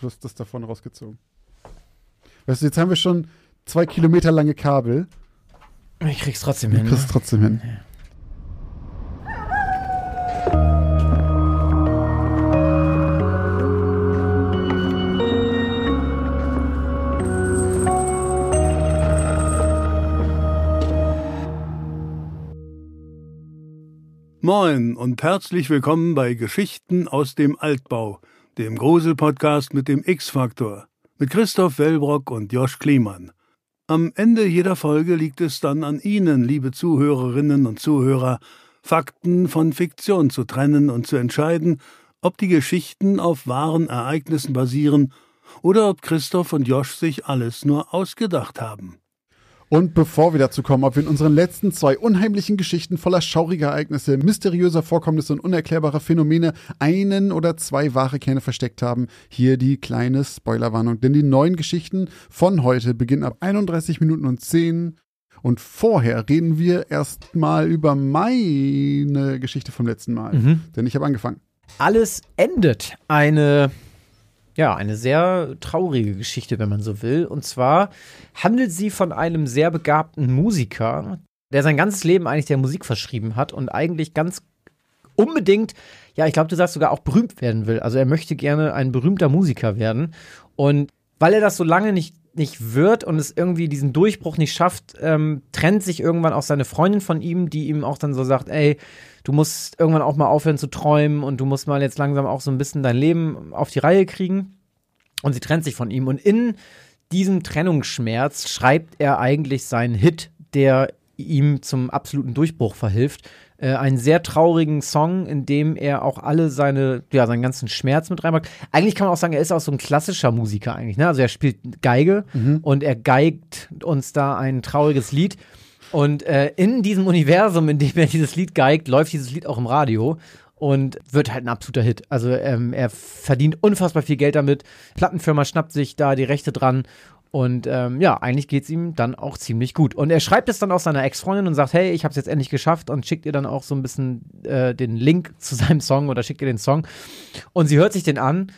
Du hast das davon rausgezogen. Weißt du, jetzt haben wir schon zwei Kilometer lange Kabel. Ich krieg's trotzdem Du hin. kriegst es trotzdem hin. Moin und herzlich willkommen bei Geschichten aus dem Altbau, dem Grusel-Podcast mit dem X-Faktor, mit Christoph Wellbrock und Josch Kliemann. Am Ende jeder Folge liegt es dann an Ihnen, liebe Zuhörerinnen und Zuhörer, Fakten von Fiktion zu trennen und zu entscheiden, ob die Geschichten auf wahren Ereignissen basieren oder ob Christoph und Josch sich alles nur ausgedacht haben. Und bevor wir dazu kommen, ob wir in unseren letzten zwei unheimlichen Geschichten voller schauriger Ereignisse, mysteriöser Vorkommnisse und unerklärbarer Phänomene einen oder zwei wahre Kerne versteckt haben, hier die kleine Spoilerwarnung. Denn die neuen Geschichten von heute beginnen ab 31 Minuten und 10. Und vorher reden wir erstmal über meine Geschichte vom letzten Mal. Mhm. Denn ich habe angefangen. Alles endet. Eine, ja, eine sehr traurige Geschichte, wenn man so will. Und zwar handelt sie von einem sehr begabten Musiker, der sein ganzes Leben eigentlich der Musik verschrieben hat und eigentlich ganz unbedingt, ja, ich glaube, du sagst sogar auch berühmt werden will. Also er möchte gerne ein berühmter Musiker werden. Und weil er das so lange nicht, nicht wird und es irgendwie diesen Durchbruch nicht schafft, ähm, trennt sich irgendwann auch seine Freundin von ihm, die ihm auch dann so sagt, ey, du musst irgendwann auch mal aufhören zu träumen und du musst mal jetzt langsam auch so ein bisschen dein Leben auf die Reihe kriegen. Und sie trennt sich von ihm. Und in diesem Trennungsschmerz schreibt er eigentlich seinen Hit, der ihm zum absoluten Durchbruch verhilft. Äh, einen sehr traurigen Song, in dem er auch alle seine, ja, seinen ganzen Schmerz mit reinmacht. Eigentlich kann man auch sagen, er ist auch so ein klassischer Musiker eigentlich, ne? Also er spielt Geige und er geigt uns da ein trauriges Lied. Und äh, in diesem Universum, in dem er dieses Lied geigt, läuft dieses Lied auch im Radio und wird halt ein absoluter Hit. Also ähm, er verdient unfassbar viel Geld damit. Plattenfirma schnappt sich da die Rechte dran. Und ähm, ja, eigentlich geht's ihm dann auch ziemlich gut. Und er schreibt es dann auch seiner Ex-Freundin und sagt, hey, ich habe es jetzt endlich geschafft und schickt ihr dann auch so ein bisschen äh, den Link zu seinem Song oder schickt ihr den Song. Und sie hört sich den an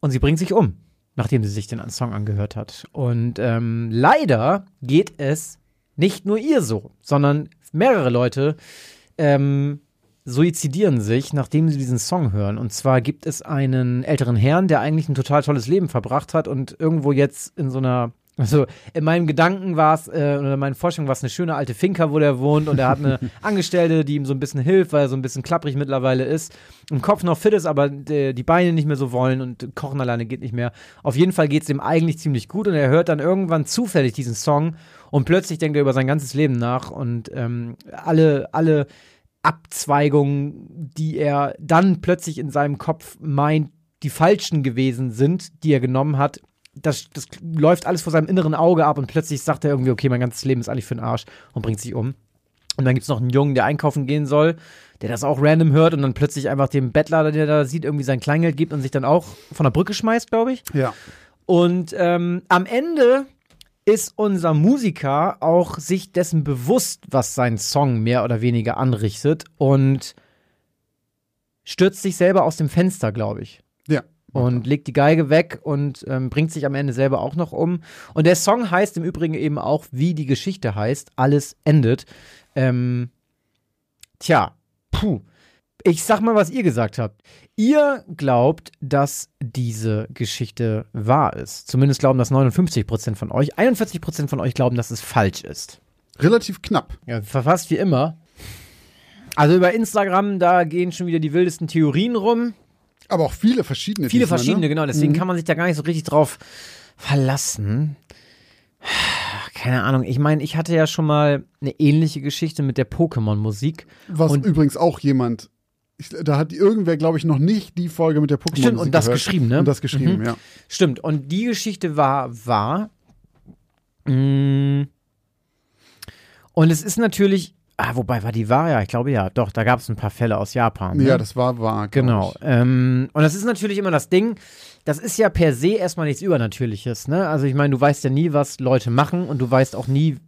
und sie bringt sich um, nachdem sie sich den Song angehört hat. Und ähm, leider geht es nicht nur ihr so, sondern mehrere Leute ähm, suizidieren sich, nachdem sie diesen Song hören. Und zwar gibt es einen älteren Herrn, der eigentlich ein total tolles Leben verbracht hat und irgendwo jetzt in so einer also in meinen Gedanken war es, äh, oder in meinen Vorstellungen war es eine schöne alte Finca, wo der wohnt und er hat eine Angestellte, die ihm so ein bisschen hilft, weil er so ein bisschen klapprig mittlerweile ist. Im Kopf noch fit ist, aber die, die Beine nicht mehr so wollen und kochen alleine geht nicht mehr. Auf jeden Fall geht es ihm eigentlich ziemlich gut und er hört dann irgendwann zufällig diesen Song und plötzlich denkt er über sein ganzes Leben nach und ähm, alle, alle Abzweigungen, die er dann plötzlich in seinem Kopf meint, die falschen gewesen sind, die er genommen hat, das, das läuft alles vor seinem inneren Auge ab und plötzlich sagt er irgendwie, okay, mein ganzes Leben ist eigentlich für den Arsch und bringt sich um. Und dann gibt es noch einen Jungen, der einkaufen gehen soll, der das auch random hört und dann plötzlich einfach dem Bettler, der da sieht, irgendwie sein Kleingeld gibt und sich dann auch von der Brücke schmeißt, glaube ich. Ja. Und ähm, am Ende ist unser Musiker auch sich dessen bewusst, was sein Song mehr oder weniger anrichtet und stürzt sich selber aus dem Fenster, glaube ich. Ja. Und legt die Geige weg und ähm, bringt sich am Ende selber auch noch um. Und der Song heißt im Übrigen eben auch, wie die Geschichte heißt, alles endet. Ähm, tja, puh. Ich sag mal, was ihr gesagt habt. Ihr glaubt, dass diese Geschichte wahr ist. Zumindest glauben das 59% von euch. 41% von euch glauben, dass es falsch ist. Relativ knapp. Ja, verfasst wie immer. Also über Instagram, da gehen schon wieder die wildesten Theorien rum. Aber auch viele verschiedene. Viele diesmal, verschiedene, ne? genau. Deswegen Mhm. kann man sich da gar nicht so richtig drauf verlassen. Keine Ahnung. Ich meine, ich hatte ja schon mal eine ähnliche Geschichte mit der Pokémon-Musik. Was übrigens auch jemand, ich, da hat irgendwer, glaube ich, noch nicht die Folge mit der Pokémon Stimmt, und das gehört. geschrieben, ne? Und das geschrieben, Mhm. ja. Stimmt. Und die Geschichte war wahr. Mm. Und es ist natürlich. Ah, wobei war die wahr? Ja, ich glaube ja. Doch, da gab es ein paar Fälle aus Japan. Ne? Ja, das war wahr. Genau. Ähm, und das ist natürlich immer das Ding. Das ist ja per se erstmal nichts Übernatürliches. Ne? Also ich meine, du weißt ja nie, was Leute machen und du weißt auch nie,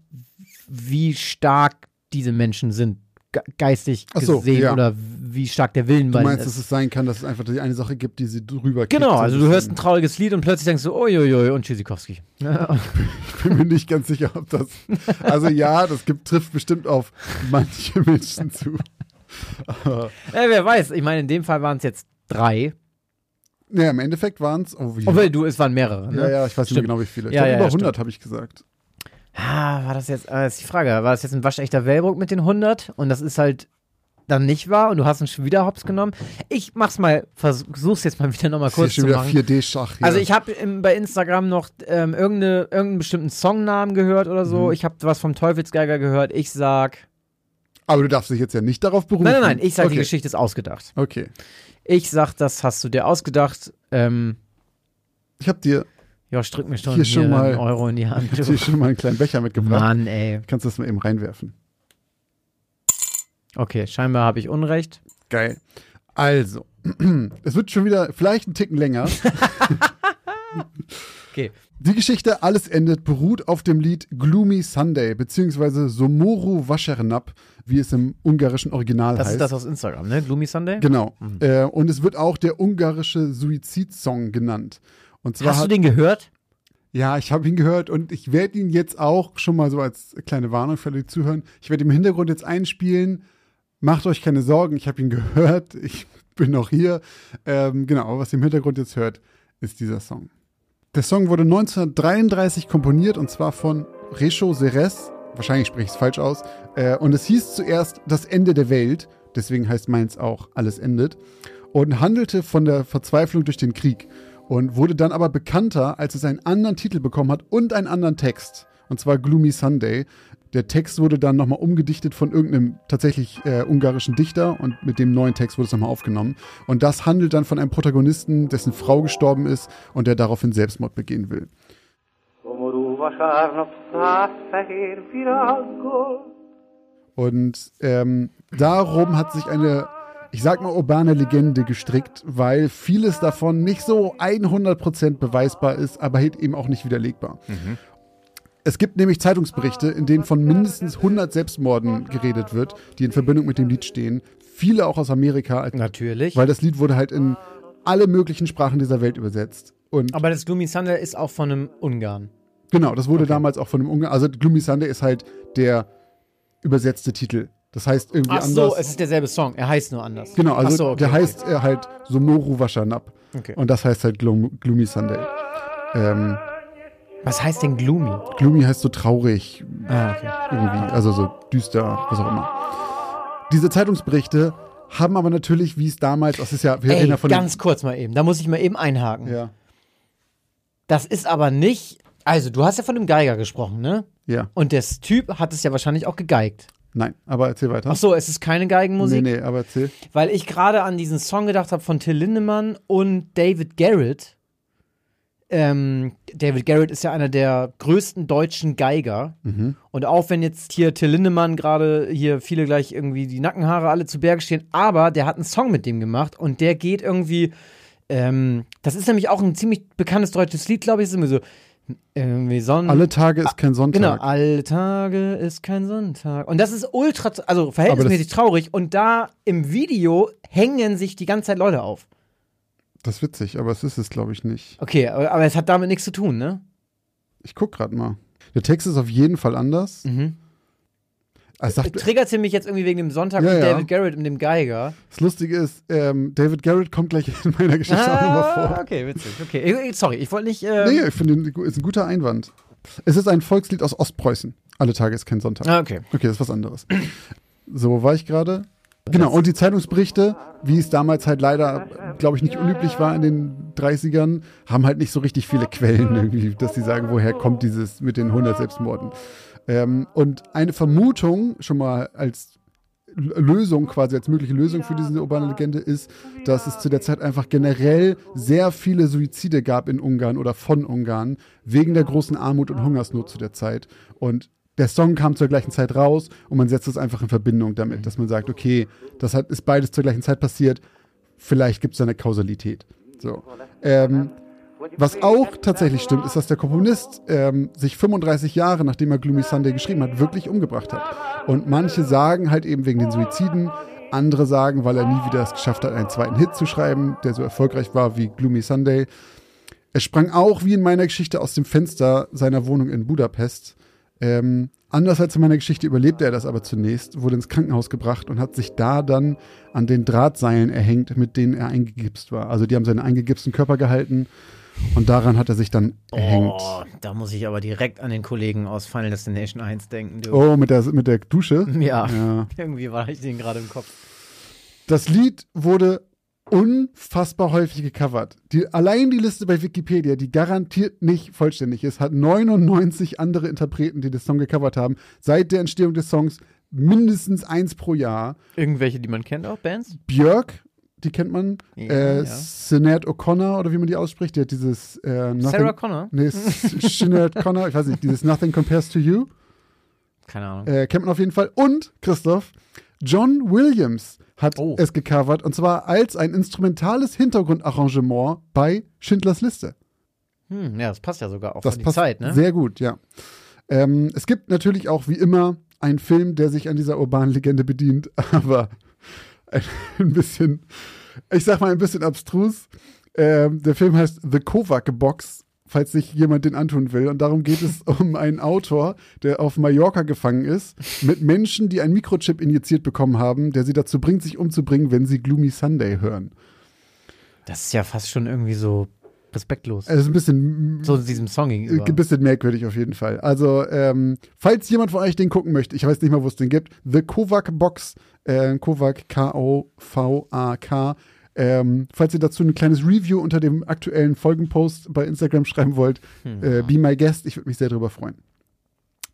wie stark diese Menschen sind, ge geistig Ach so, gesehen ja. oder wie stark der Willen Du bei meinst, ihnen dass es sein kann, dass es einfach die eine Sache gibt, die sie drüber kickt, Genau, so also du hörst ein trauriges Lied und plötzlich denkst du, uiuiui, und Tschüssikowski. Ja, Ich bin mir nicht ganz sicher, ob das. Also ja, das gibt, trifft bestimmt auf manche Menschen zu. Ja, wer weiß, ich meine, in dem Fall waren es jetzt drei. naja, im Endeffekt waren es. Oh, Obwohl, du, es waren mehrere. Ne? ja, ja, ich weiß nicht Stimmt. mehr genau, wie viele. Ich Ja, glaube, ja, über ja, 100 habe ich gesagt. Ah, war das jetzt, äh, ist die Frage, war das jetzt ein waschechter Wellbrook mit den 100 und das ist halt dann nicht wahr und du hast ihn schon wieder hops genommen? Ich mach's mal, versuch's jetzt mal wieder nochmal kurz schon zu wieder machen. 4D-Schach. hier. Also ich habe bei Instagram noch ähm, irgendeine, irgendeinen bestimmten Songnamen gehört oder so. Mhm. Ich habe was vom Teufelsgeiger gehört. Ich sag. Aber du darfst dich jetzt ja nicht darauf berufen. Nein, nein, nein, ich sag, okay. die Geschichte ist ausgedacht. Okay. Ich sag, das hast du dir ausgedacht. Ähm, Ich habe dir, Josh, drück mir schon Hier hier, schon mal- einen Euro in die Hand. ich hab dir schon mal einen kleinen Becher mitgebracht. Mann, ey. Kannst du das mal eben reinwerfen. Okay, scheinbar habe ich Unrecht. Geil. Also, es wird schon wieder vielleicht einen Ticken länger. Okay. Die Geschichte Alles endet beruht auf dem Lied Gloomy Sunday, beziehungsweise Somoru Waschernap, wie es im ungarischen Original Das heißt. ist das aus Instagram, ne? Gloomy Sunday? Genau. Äh, und es wird auch der ungarische Suizidsong genannt. Und zwar Hast du den gehört? ja, ich habe ihn gehört und ich werde ihn jetzt auch schon mal so als kleine Warnung für alle, die zuhören. Ich werde im Hintergrund jetzt einspielen. Macht euch keine Sorgen, ich habe ihn gehört. Ich bin noch hier. Ähm, genau, was ihr im Hintergrund jetzt hört, ist dieser Song. Der Song wurde 1933 komponiert und zwar von Recho Seres. Wahrscheinlich spreche ich es falsch aus. Äh, und es hieß zuerst Das Ende der Welt. Deswegen heißt meins auch Alles endet. Und handelte von der Verzweiflung durch den Krieg. Und wurde dann aber bekannter, als es einen anderen Titel bekommen hat und einen anderen Text. Und zwar Gloomy Sunday. Der Text wurde dann nochmal umgedichtet von irgendeinem tatsächlich äh, ungarischen Dichter und mit dem neuen Text wurde es nochmal aufgenommen. Und das handelt dann von einem Protagonisten, dessen Frau gestorben ist und der daraufhin Selbstmord begehen will. Und ähm, darum hat sich eine, ich sag mal, urbane Legende gestrickt, weil vieles davon nicht so 100% beweisbar ist, aber halt eben auch nicht widerlegbar. Es gibt nämlich Zeitungsberichte, in denen von mindestens 100 Selbstmorden geredet wird, die in Verbindung mit dem Lied stehen. Viele auch aus Amerika, Natürlich. weil das Lied wurde halt in alle möglichen Sprachen dieser Welt übersetzt. Und aber das Gloomy Sunday ist auch von einem Ungarn. Genau, das wurde damals auch von einem Ungarn. Also Gloomy Sunday ist halt der übersetzte Titel. Das heißt irgendwie Ach anders. so, es ist derselbe Song. Er heißt nur anders. genau, also so, okay, der okay. heißt äh, halt Somoru Washanap. Okay. Und das heißt halt Gloom, Gloomy Sunday. Ähm, Was heißt denn Gloomy? Gloomy heißt so traurig Ah, okay. irgendwie, also so düster, was auch immer. Diese Zeitungsberichte haben aber natürlich, wie es damals, das ist ja, wir reden Ey, von ganz kurz mal eben. Da muss ich mal eben einhaken. ja, Das ist aber nicht. Also, du hast ja von dem Geiger gesprochen, ne? ja, Und der Typ hat es ja wahrscheinlich auch gegeigt. nein, aber erzähl weiter. Ach so, es ist keine Geigenmusik. Nee, nee, aber erzähl. Weil ich gerade an diesen Song gedacht habe von Till Lindemann und David Garrett. Ähm, David Garrett ist ja einer der größten deutschen Geiger. Und auch wenn jetzt hier Till Lindemann gerade hier viele gleich irgendwie die Nackenhaare alle zu Berge stehen, aber der hat einen Song mit dem gemacht und der geht irgendwie. Ähm, das ist nämlich auch ein ziemlich bekanntes deutsches Lied, glaube ich. Ist irgendwie so. Irgendwie Sonnen. Alle Tage ist kein Sonntag. Genau, alle Tage ist kein Sonntag. Und das ist ultra, also verhältnismäßig traurig. Und da im Video hängen sich die ganze Zeit Leute auf. Das ist witzig, aber es ist es, glaube ich, nicht. Okay, aber, aber es hat damit nichts zu tun, ne? Ich guck gerade mal. Der Text ist auf jeden Fall anders. Mhm. Also sagt, Triggert sie mich jetzt irgendwie wegen dem Sonntag Ja, mit ja. David Garrett und dem Geiger? das Lustige ist, ähm, David Garrett kommt gleich in meiner Geschichte auch nochmal vor. Ah, okay, witzig. Okay, sorry, ich wollte nicht. Äh, Nee, ich finde, ist ein guter Einwand. Es ist ein Volkslied aus Ostpreußen. Alle Tage ist kein Sonntag. Ah, okay. Okay, das ist was anderes. So, wo war ich gerade? Genau, und die Zeitungsberichte, wie es damals halt leider, glaube ich, nicht unüblich war in den 30ern, haben halt nicht so richtig viele Quellen irgendwie, dass sie sagen, woher kommt dieses mit den 100 Selbstmorden. Ähm, und eine Vermutung, schon mal als Lösung, quasi als mögliche Lösung für diese urbane Legende ist, dass es zu der Zeit einfach generell sehr viele Suizide gab in Ungarn oder von Ungarn, wegen der großen Armut und Hungersnot zu der Zeit. Und der Song kam zur gleichen Zeit raus und man setzt es einfach in Verbindung damit, dass man sagt, okay, das hat, ist beides zur gleichen Zeit passiert, vielleicht gibt es da eine Kausalität. So. Ähm, was auch tatsächlich stimmt, ist, dass der Komponist ähm, sich 35 Jahre, nachdem er Gloomy Sunday geschrieben hat, wirklich umgebracht hat. Und manche sagen halt eben wegen den Suiziden, Andere sagen, weil er nie wieder es geschafft hat, einen zweiten Hit zu schreiben, der so erfolgreich war wie Gloomy Sunday. Er sprang auch, wie in meiner Geschichte, aus dem Fenster seiner Wohnung in Budapest. Ähm, anders als in meiner Geschichte überlebte er das aber zunächst, wurde ins Krankenhaus gebracht und hat sich da dann an den Drahtseilen erhängt, mit denen er eingegipst war. Also die haben seinen eingegipsten Körper gehalten und daran hat er sich dann erhängt. Oh, da muss ich aber direkt an den Kollegen aus Final Destination 1 denken. Du. Oh, mit der, mit der Dusche? Ja, Ja. irgendwie war ich den gerade im Kopf. Das Lied wurde unfassbar häufig gecovert. Die, allein die Liste bei Wikipedia, die garantiert nicht vollständig ist, hat 99 andere Interpreten, die das Song gecovert haben. Seit der Entstehung des Songs mindestens eins pro Jahr. Irgendwelche, die man kennt auch, Bands? Björk, die kennt man. Ja, äh, ja. Sinead O'Connor oder wie man die ausspricht, die hat dieses äh, Nothing, Sarah Connor? Nee, Sinead O'Connor, ich weiß nicht, dieses Nothing Compares to You. Keine Ahnung. Äh, kennt man auf jeden Fall. Und, Christoph, John Williams hat Oh. es gecovert und zwar als ein instrumentales Hintergrundarrangement bei Schindlers Liste. Hm, ja, das passt ja sogar auch Das die passt Zeit, ne? sehr gut, ja. Ähm, es gibt natürlich auch wie immer einen Film, der sich an dieser urbanen Legende bedient, aber ein, ein bisschen, ich sag mal ein bisschen abstrus. Ähm, der Film heißt The Kovac Box, falls sich jemand den antun will. Und darum geht es um einen Autor, der auf Mallorca gefangen ist, mit Menschen, die einen Mikrochip injiziert bekommen haben, der sie dazu bringt, sich umzubringen, wenn sie Gloomy Sunday hören. Das ist ja fast schon irgendwie so respektlos. Also ein bisschen so diesem Song gegenüber. Ein bisschen merkwürdig auf jeden Fall. Also, ähm, falls jemand von euch den gucken möchte, ich weiß nicht mal, wo es den gibt, The Kovac Box, äh, Kovac, K-O-V-A-K. Ähm, falls ihr dazu ein kleines Review unter dem aktuellen Folgenpost bei Instagram schreiben wollt, äh, be my guest, ich würde mich sehr darüber freuen.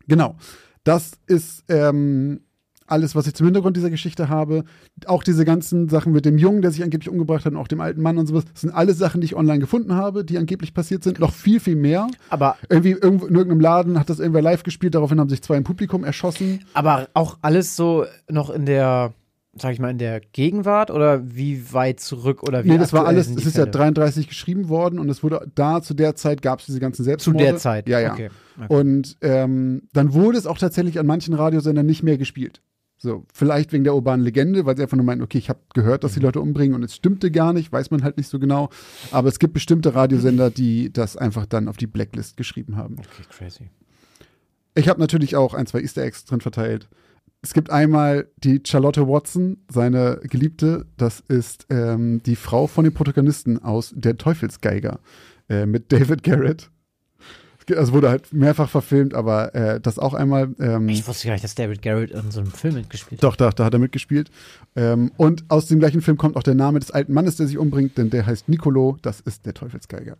Genau. Das ist ähm, alles, was ich zum Hintergrund dieser Geschichte habe. Auch diese ganzen Sachen mit dem Jungen, der sich angeblich umgebracht hat, und auch dem alten Mann und sowas, das sind alles Sachen, die ich online gefunden habe, die angeblich passiert sind. Noch viel, viel mehr. Aber, Irgendwie irgendwo in irgendeinem Laden hat das irgendwer live gespielt, daraufhin haben sich zwei im Publikum erschossen. aber auch alles so noch in der, sag ich mal, in der Gegenwart oder wie weit zurück oder wie nee, das war alles, es ist ja Fälle? 33 geschrieben worden und es wurde da zu der Zeit gab es diese ganzen Zu Selbstmorde. der Zeit. Ja, ja. Okay. okay. Und ähm, dann wurde es auch tatsächlich an manchen Radiosendern nicht mehr gespielt. So, vielleicht wegen der urbanen Legende, weil sie einfach nur meinten, okay, ich habe gehört, dass die Leute umbringen und es stimmte gar nicht, weiß man halt nicht so genau. Aber es gibt bestimmte Radiosender, die das einfach dann auf die Blacklist geschrieben haben. Okay, crazy. Ich habe natürlich auch ein, zwei Easter Eggs drin verteilt. Es gibt einmal die Charlotte Watson, seine Geliebte. Das ist ähm, die Frau von dem Protagonisten aus Der Teufelsgeiger äh, mit David Garrett. Es Also wurde halt mehrfach verfilmt, aber äh, das auch einmal. Ähm, Ich wusste gar nicht, dass David Garrett in so einem Film mitgespielt hat. doch, da, da hat er mitgespielt. Ähm, und aus dem gleichen Film kommt auch der Name des alten Mannes, der sich umbringt, denn der heißt Nicolo. Das ist der Teufelsgeiger.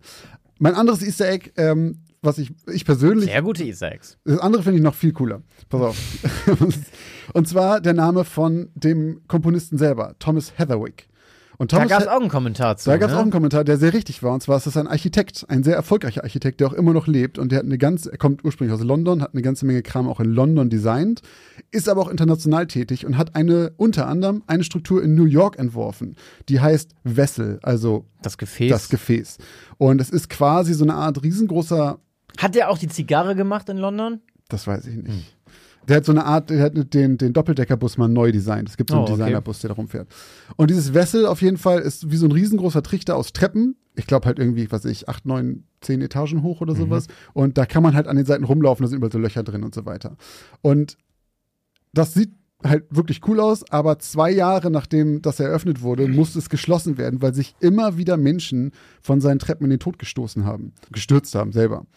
Mein anderes Easter Egg, ähm, was ich, ich persönlich Sehr gute Easter Eggs. das andere finde ich noch viel cooler. Pass auf. Und zwar der Name von dem Komponisten selber, Thomas Heatherwick. Und Da Thomas gab es auch einen Kommentar zu. da gab es ne? auch einen Kommentar, der sehr richtig war. Und zwar ist das ein Architekt, ein sehr erfolgreicher Architekt, der auch immer noch lebt. Und der hat eine ganze, er kommt ursprünglich aus London, hat eine ganze Menge Kram auch in London designt, ist aber auch international tätig und hat eine, unter anderem, eine Struktur in New York entworfen. Die heißt Vessel, also Das Gefäß. das Gefäß. Und es ist quasi so eine Art riesengroßer Hat der auch die Zigarre gemacht in London? Das weiß ich nicht. Hm. Der hat so eine Art, der hat den, den Doppeldeckerbus mal neu designt. Es gibt so einen Oh, okay. Designerbus, der da rumfährt. Und dieses Wessel auf jeden Fall ist wie so ein riesengroßer Trichter aus Treppen. Ich glaube halt irgendwie, was weiß ich, acht, neun, zehn Etagen hoch Mhm. oder sowas. Und da kann man halt an den Seiten rumlaufen, da sind überall so Löcher drin und so weiter. Und das sieht halt wirklich cool aus, aber zwei Jahre nachdem das eröffnet wurde, musste es geschlossen werden, weil sich immer wieder Menschen von seinen Treppen in den Tod gestoßen haben, gestürzt haben selber.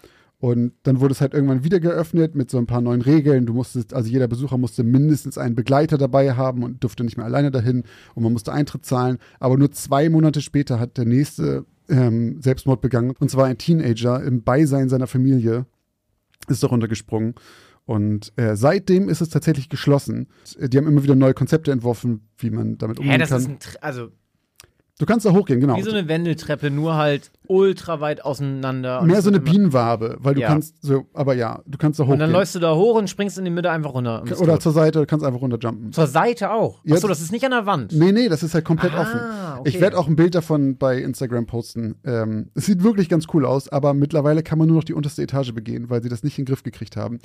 Und dann wurde es halt irgendwann wieder geöffnet mit so ein paar neuen Regeln. Du musstest, also jeder Besucher musste mindestens einen Begleiter dabei haben und durfte nicht mehr alleine dahin und man musste Eintritt zahlen. Aber nur zwei Monate später hat der nächste ähm, Selbstmord begangen und zwar ein Teenager im Beisein seiner Familie ist darunter gesprungen. Und äh, seitdem ist es tatsächlich geschlossen. Die haben immer wieder neue Konzepte entworfen, wie man damit umgehen Hä, das kann. ist ein, also du kannst da hochgehen, genau. wie so eine Wendeltreppe, nur halt ultra weit auseinander. Mehr so eine immer- Bienenwabe, weil du Ja. kannst so, aber ja, du kannst da hochgehen. Und dann läufst du da hoch und springst in die Mitte einfach runter. Oder tot. zur Seite, du kannst einfach runterjumpen. zur Seite auch. Ja, Achso, das ist nicht an der Wand. Nee, nee, das ist halt komplett Ah, offen. okay. Ich werde auch ein Bild davon bei Instagram posten. Ähm, es sieht wirklich ganz cool aus, aber mittlerweile kann man nur noch die unterste Etage begehen, weil sie das nicht in den Griff gekriegt haben.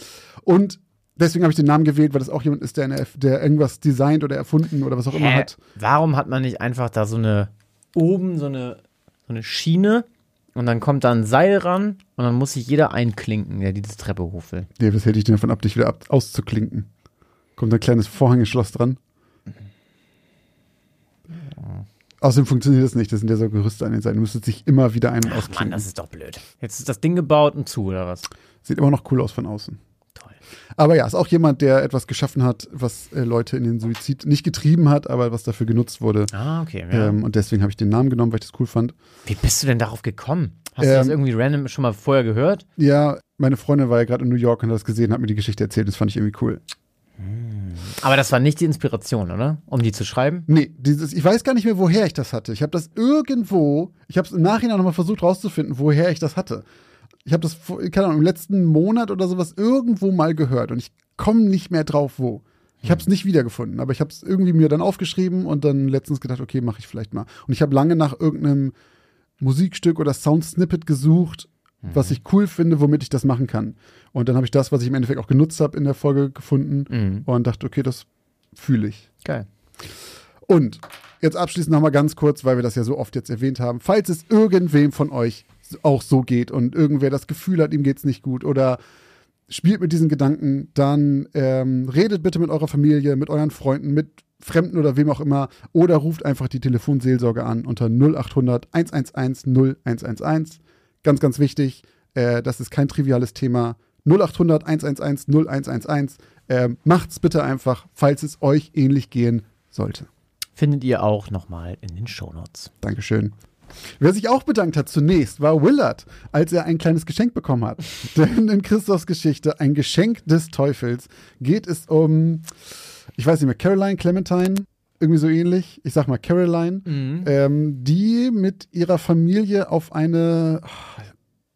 Und deswegen habe ich den Namen gewählt, weil das auch jemand ist, der, der irgendwas designt oder erfunden oder was auch immer Hä? hat. Warum hat man nicht einfach da so eine oben so eine, so eine Schiene und dann kommt da ein Seil ran und dann muss sich jeder einklinken, der diese Treppe hoch will. Nee, was hätte ich denn davon ab, dich wieder ab, auszuklinken? Kommt ein kleines Vorhängeschloss dran? Außerdem funktioniert das nicht, das sind ja so Gerüste an den Seiten. Du müsstest sich immer wieder ein- und Ach Mann, ausklinken. das ist doch blöd. Jetzt ist das Ding gebaut und zu, oder was? Sieht immer noch cool aus von außen. Toll. Aber ja, ist auch jemand, der etwas geschaffen hat, was äh, Leute in den Suizid nicht getrieben hat, aber was dafür genutzt wurde. Ah, okay. Ja. Ähm, und deswegen habe ich den Namen genommen, weil ich das cool fand. Wie bist du denn darauf gekommen? Hast du das Ähm, irgendwie random schon mal vorher gehört? Ja, meine Freundin war ja gerade in New York und hat das gesehen, hat mir die Geschichte erzählt. Das fand ich irgendwie cool. Aber das war nicht die Inspiration, oder? Um die zu schreiben? Nee, dieses, ich weiß gar nicht mehr, woher ich das hatte. Ich habe das irgendwo, ich habe es im Nachhinein nochmal versucht rauszufinden, woher ich das hatte. Ich habe das, keine Ahnung, im letzten Monat oder sowas irgendwo mal gehört und ich komme nicht mehr drauf, wo. Ich habe es nicht wiedergefunden, aber ich habe es irgendwie mir dann aufgeschrieben und dann letztens gedacht, okay, mache ich vielleicht mal. Und ich habe lange nach irgendeinem Musikstück oder Soundsnippet gesucht, was ich cool finde, womit ich das machen kann. Und dann habe ich das, was ich im Endeffekt auch genutzt habe in der Folge gefunden Mhm. und dachte, okay, das fühle ich. Geil. Und jetzt abschließend nochmal ganz kurz, weil wir das ja so oft jetzt erwähnt haben. Falls es irgendwem von euch auch so geht und irgendwer das Gefühl hat, ihm geht's nicht gut oder spielt mit diesen Gedanken, dann ähm, redet bitte mit eurer Familie, mit euren Freunden, mit Fremden oder wem auch immer oder ruft einfach die Telefonseelsorge an unter 0800 111 0111. Ganz, ganz wichtig, äh, das ist kein triviales Thema. 0800 111 0111. Ähm, macht's bitte einfach, falls es euch ähnlich gehen sollte. Findet ihr auch nochmal in den Shownotes. Dankeschön. Wer sich auch bedankt hat zunächst, war Willard, als er ein kleines Geschenk bekommen hat. Denn in Christophs Geschichte, ein Geschenk des Teufels, geht es um, ich weiß nicht mehr, Caroline Clementine, irgendwie so ähnlich. Ich sag mal Caroline, ähm, die mit ihrer Familie auf eine oh,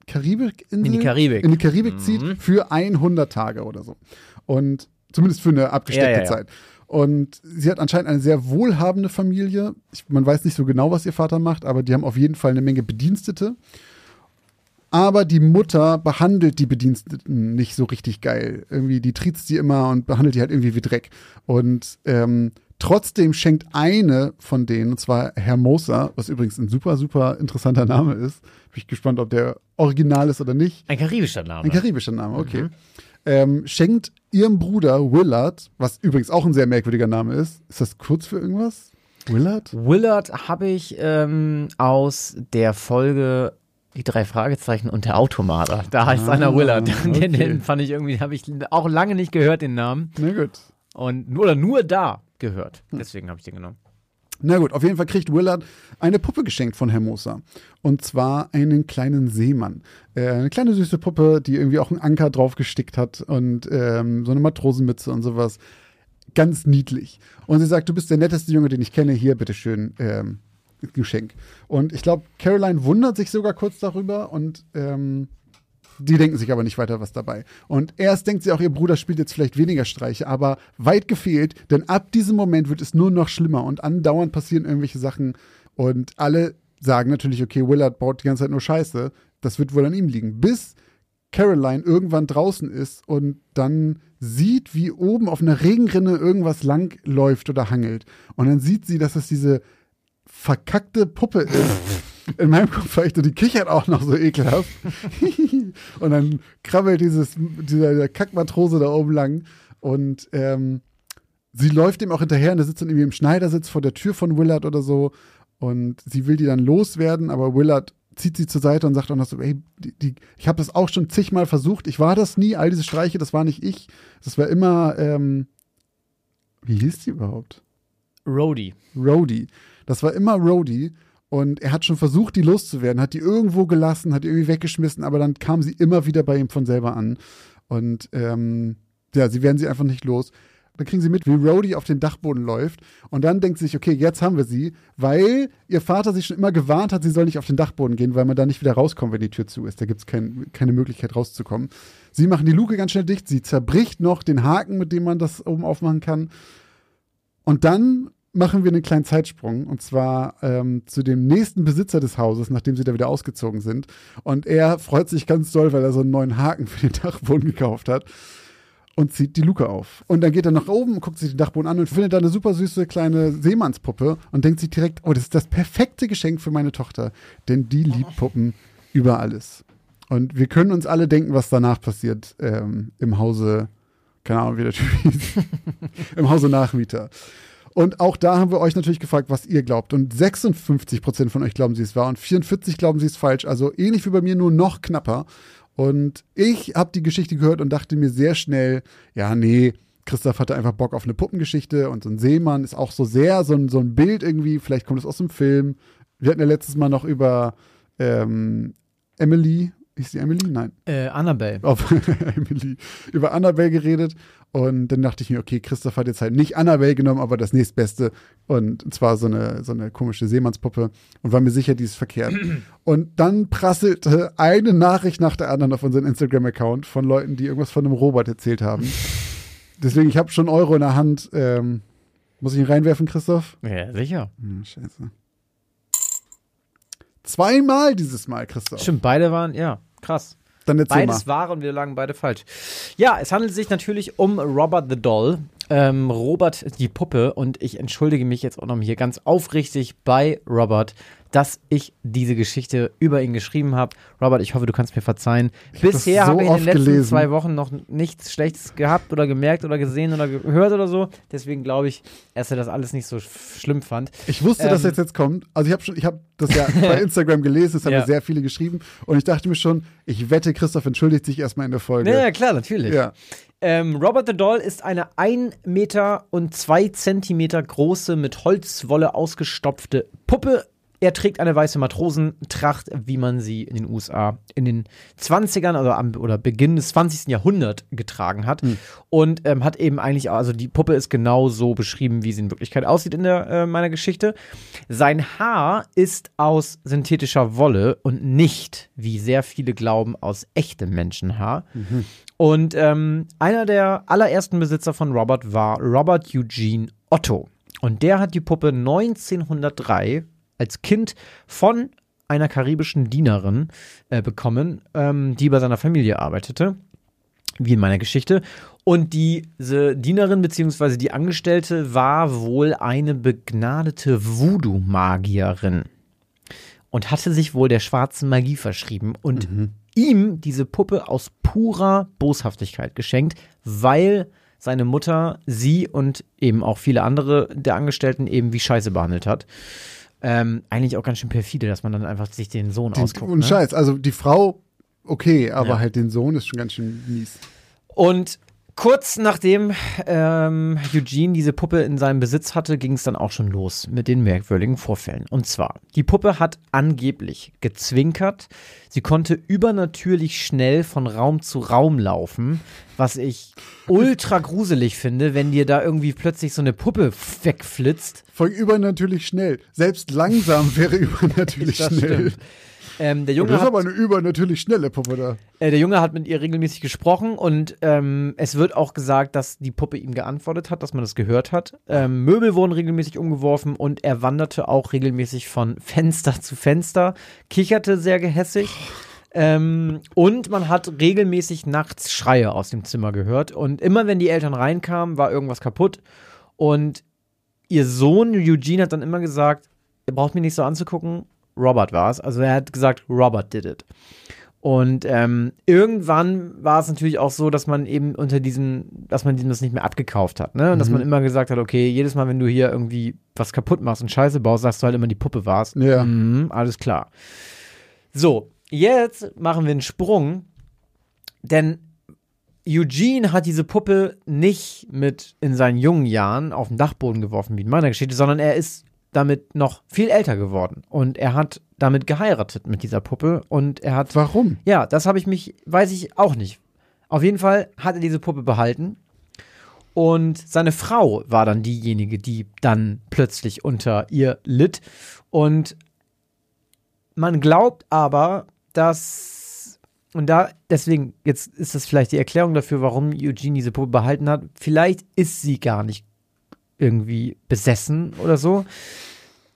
Karibikinsel In die Karibik. in die Karibik zieht für 100 Tage oder so. Und zumindest für eine abgesteckte Ja, ja, ja. Zeit. Und sie hat anscheinend eine sehr wohlhabende Familie. Ich, man weiß nicht so genau, was ihr Vater macht, aber die haben auf jeden Fall eine Menge Bedienstete. Aber die Mutter behandelt die Bediensteten nicht so richtig geil. Irgendwie, die triezt sie immer und behandelt die halt irgendwie wie Dreck. Und ähm, trotzdem schenkt eine von denen, und zwar Hermosa, was übrigens ein super, super interessanter Name ist. Bin ich gespannt, ob der original ist oder nicht. Ein karibischer Name. Ein karibischer Name, okay. Ähm, schenkt ihrem Bruder Willard, was übrigens auch ein sehr merkwürdiger Name ist. Ist das kurz für irgendwas? Willard? Willard habe ich ähm, aus der Folge die drei Fragezeichen und der Automater. Da heißt Ah, einer Willard. Den, okay. den fand ich irgendwie, habe ich auch lange nicht gehört, den Namen. Na gut. Und oder nur da gehört. Deswegen habe ich den genommen. Na gut, auf jeden Fall kriegt Willard eine Puppe geschenkt von Hermosa. Und zwar einen kleinen Seemann. Äh, eine kleine süße Puppe, die irgendwie auch einen Anker drauf gestickt hat und ähm, so eine Matrosenmütze und sowas. Ganz niedlich. Und sie sagt, du bist der netteste Junge, den ich kenne. Hier, bitteschön, ähm, Geschenk. Und ich glaube, Caroline wundert sich sogar kurz darüber und ähm, die denken sich aber nicht weiter was dabei. Und erst denkt sie auch, ihr Bruder spielt jetzt vielleicht weniger Streiche, aber weit gefehlt, denn ab diesem Moment wird es nur noch schlimmer und andauernd passieren irgendwelche Sachen und alle sagen natürlich, okay, Willard baut die ganze Zeit nur Scheiße, das wird wohl an ihm liegen. Bis Caroline irgendwann draußen ist und dann sieht, wie oben auf einer Regenrinne irgendwas lang läuft oder hangelt. Und dann sieht sie, dass es diese verkackte Puppe ist. In meinem Kopf war ich so, die kichert auch noch so ekelhaft. und dann krabbelt dieses, dieser, dieser Kackmatrose da oben lang. Und ähm, sie läuft ihm auch hinterher und der sitzt dann irgendwie im Schneidersitz vor der Tür von Willard oder so. Und sie will die dann loswerden, aber Willard zieht sie zur Seite und sagt auch noch so, ey, die, die, ich habe das auch schon zigmal versucht, ich war das nie, all diese Streiche, das war nicht ich. Das war immer, ähm, wie hieß die überhaupt? Rhodey. Rhodey. Das war immer Rhodey. Und er hat schon versucht, die loszuwerden, hat die irgendwo gelassen, hat die irgendwie weggeschmissen, aber dann kam sie immer wieder bei ihm von selber an. Und ähm, ja, sie werden sie einfach nicht los. Dann kriegen sie mit, wie Rhodey auf den Dachboden läuft. Und dann denkt sie sich, okay, jetzt haben wir sie, weil ihr Vater sich schon immer gewarnt hat, sie soll nicht auf den Dachboden gehen, weil man da nicht wieder rauskommt, wenn die Tür zu ist. Da gibt es kein, keine Möglichkeit rauszukommen. Sie machen die Luke ganz schnell dicht, sie zerbricht noch den Haken, mit dem man das oben aufmachen kann. Und dann machen wir einen kleinen Zeitsprung und zwar ähm, zu dem nächsten Besitzer des Hauses, nachdem sie da wieder ausgezogen sind. Und er freut sich ganz doll, weil er so einen neuen Haken für den Dachboden gekauft hat. und zieht die Luke auf. Und dann geht er nach oben, guckt sich den Dachboden an und findet da eine super süße kleine Seemannspuppe und denkt sich direkt, oh, das ist das perfekte Geschenk für meine Tochter, denn die liebt Puppen über alles. Und wir können uns alle denken, was danach passiert ähm, im Hause, keine Ahnung, wie der Typ hieß, im Hause Nachmieter. Und auch da haben wir euch natürlich gefragt, was ihr glaubt. Und 56 Prozent von euch glauben, sie ist wahr und 44 glauben, sie ist falsch. Also ähnlich wie bei mir, nur noch knapper. Und ich habe die Geschichte gehört und dachte mir sehr schnell, ja, nee, Christoph hatte einfach Bock auf eine Puppengeschichte und so ein Seemann ist auch so sehr so ein, so ein Bild irgendwie, vielleicht kommt es aus dem Film. Wir hatten ja letztes Mal noch über ähm, Emily, ist sie Emily? Nein. Äh, Annabelle. Auf Emily. Über Annabelle geredet. Und dann dachte ich mir, okay, Christoph hat jetzt halt nicht Annabelle genommen, aber das nächstbeste. Und zwar so eine, so eine komische Seemannspuppe. Und war mir sicher, die ist verkehrt. und dann prasselte eine Nachricht nach der anderen auf unseren Instagram-Account von Leuten, die irgendwas von einem Robot erzählt haben. Deswegen, ich habe schon Euro in der Hand. Ähm, muss ich ihn reinwerfen, Christoph? Ja, sicher. Hm, scheiße. Zweimal dieses Mal, Christoph. Stimmt, beide waren, ja, krass. Dann erzähl Beides mal. wahr und wir lagen beide falsch. Ja, es handelt sich natürlich um Robert the Doll. Ähm, Robert die Puppe und ich entschuldige mich jetzt auch noch hier ganz aufrichtig bei Robert, dass ich diese Geschichte über ihn geschrieben habe. Robert, ich hoffe, du kannst mir verzeihen. hab das Bisher so habe ich in den letzten gelesen. zwei Wochen noch nichts Schlechtes gehabt oder gemerkt oder gesehen oder gehört oder so. Deswegen glaube ich, dass er das alles nicht so sch- schlimm fand. Ich wusste, dass Ähm, jetzt kommt. Also ich habe schon, ich habe das ja bei Instagram gelesen, es haben Ja. sehr viele geschrieben und ich dachte mir schon, ich wette, Christoph entschuldigt sich erstmal in der Folge. Ja, ja, klar, natürlich. Ja. Ähm, Robert the Doll ist eine 1 Meter und 2 Zentimeter große, mit Holzwolle ausgestopfte Puppe. Er trägt eine weiße Matrosentracht, wie man sie in den USA in den 20ern also am, oder Beginn des 20. Jahrhunderts getragen hat. Und ähm, hat eben eigentlich, also die Puppe ist genau so beschrieben, wie sie in Wirklichkeit aussieht in der, äh, meiner Geschichte. Sein Haar ist aus synthetischer Wolle und nicht, wie sehr viele glauben, aus echtem Menschenhaar. Und ähm, einer der allerersten Besitzer von Robert war Robert Eugene Otto. Und der hat die Puppe 1903 als Kind von einer karibischen Dienerin äh, bekommen, ähm, die bei seiner Familie arbeitete, wie in meiner Geschichte. Und diese Dienerin bzw. die Angestellte war wohl eine begnadete Voodoo-Magierin und hatte sich wohl der schwarzen Magie verschrieben und ihm diese Puppe aus purer Boshaftigkeit geschenkt, weil seine Mutter sie und eben auch viele andere der Angestellten eben wie Scheiße behandelt hat. Ähm, eigentlich auch ganz schön perfide, dass man dann einfach sich den Sohn Den, ausguckt. und ne? Scheiß, also die Frau, okay, aber Ja. halt den Sohn ist schon ganz schön mies. Und kurz nachdem ähm, Eugene diese Puppe in seinem Besitz hatte, ging es dann auch schon los mit den merkwürdigen Vorfällen. Und zwar, die Puppe hat angeblich gezwinkert. Sie konnte übernatürlich schnell von Raum zu Raum laufen, was ich ultra gruselig finde, wenn dir da irgendwie plötzlich so eine Puppe wegflitzt. Voll übernatürlich schnell. Selbst langsam wäre übernatürlich schnell. stimmt. Ähm, der Junge das ist hat aber eine übernatürlich schnelle Puppe da. Äh, der Junge hat mit ihr regelmäßig gesprochen und ähm, es wird auch gesagt, dass die Puppe ihm geantwortet hat, dass man das gehört hat. Ähm, Möbel wurden regelmäßig umgeworfen und er wanderte auch regelmäßig von Fenster zu Fenster, kicherte sehr gehässig. Ähm, und man hat regelmäßig nachts Schreie aus dem Zimmer gehört. Und immer wenn die Eltern reinkamen, war irgendwas kaputt. Und ihr Sohn Eugene hat dann immer gesagt, ihr braucht mich nicht so anzugucken, Robert war es. Also er hat gesagt, Robert did it. Und ähm, irgendwann war es natürlich auch so, dass man eben unter diesem, dass man diesem das nicht mehr abgekauft hat, ne? Und dass man immer gesagt hat, okay, jedes Mal, wenn du hier irgendwie was kaputt machst und Scheiße baust, sagst du halt immer, die Puppe war's. Ja. Mhm, alles klar. So, jetzt machen wir einen Sprung, denn Eugene hat diese Puppe nicht mit in seinen jungen Jahren auf den Dachboden geworfen, wie in meiner Geschichte, sondern er ist damit noch viel älter geworden und er hat damit geheiratet mit dieser Puppe und er hat Warum? ja, das habe ich mich, weiß ich auch nicht. Auf jeden Fall hat er diese Puppe behalten. Und seine Frau war dann diejenige, die dann plötzlich unter ihr litt. Und man glaubt aber, dass, und da, deswegen, jetzt ist das vielleicht die Erklärung dafür, warum Eugene diese Puppe behalten hat. Vielleicht ist sie gar nicht irgendwie besessen oder so.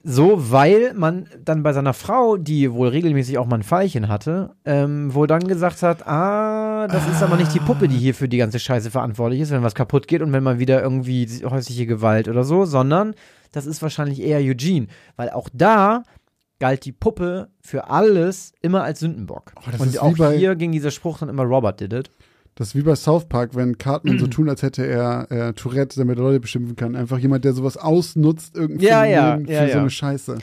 so, weil man dann bei seiner Frau, die wohl regelmäßig auch mal ein Pfeilchen hatte, ähm, wohl dann gesagt hat, ah, das ist aber nicht die Puppe, die hier für die ganze Scheiße verantwortlich ist, wenn was kaputt geht und wenn mal wieder irgendwie häusliche Gewalt oder so, sondern das ist wahrscheinlich eher Eugene, weil auch da galt die Puppe für alles immer als Sündenbock. Oh, und auch bei- hier ging dieser Spruch dann immer Robert did it. Das ist wie bei South Park, wenn Cartman so tun, als hätte er äh, Tourette, damit er Leute beschimpfen kann. Einfach jemand, der sowas ausnutzt, irgendwie Ja, ja, für ja, so eine Scheiße.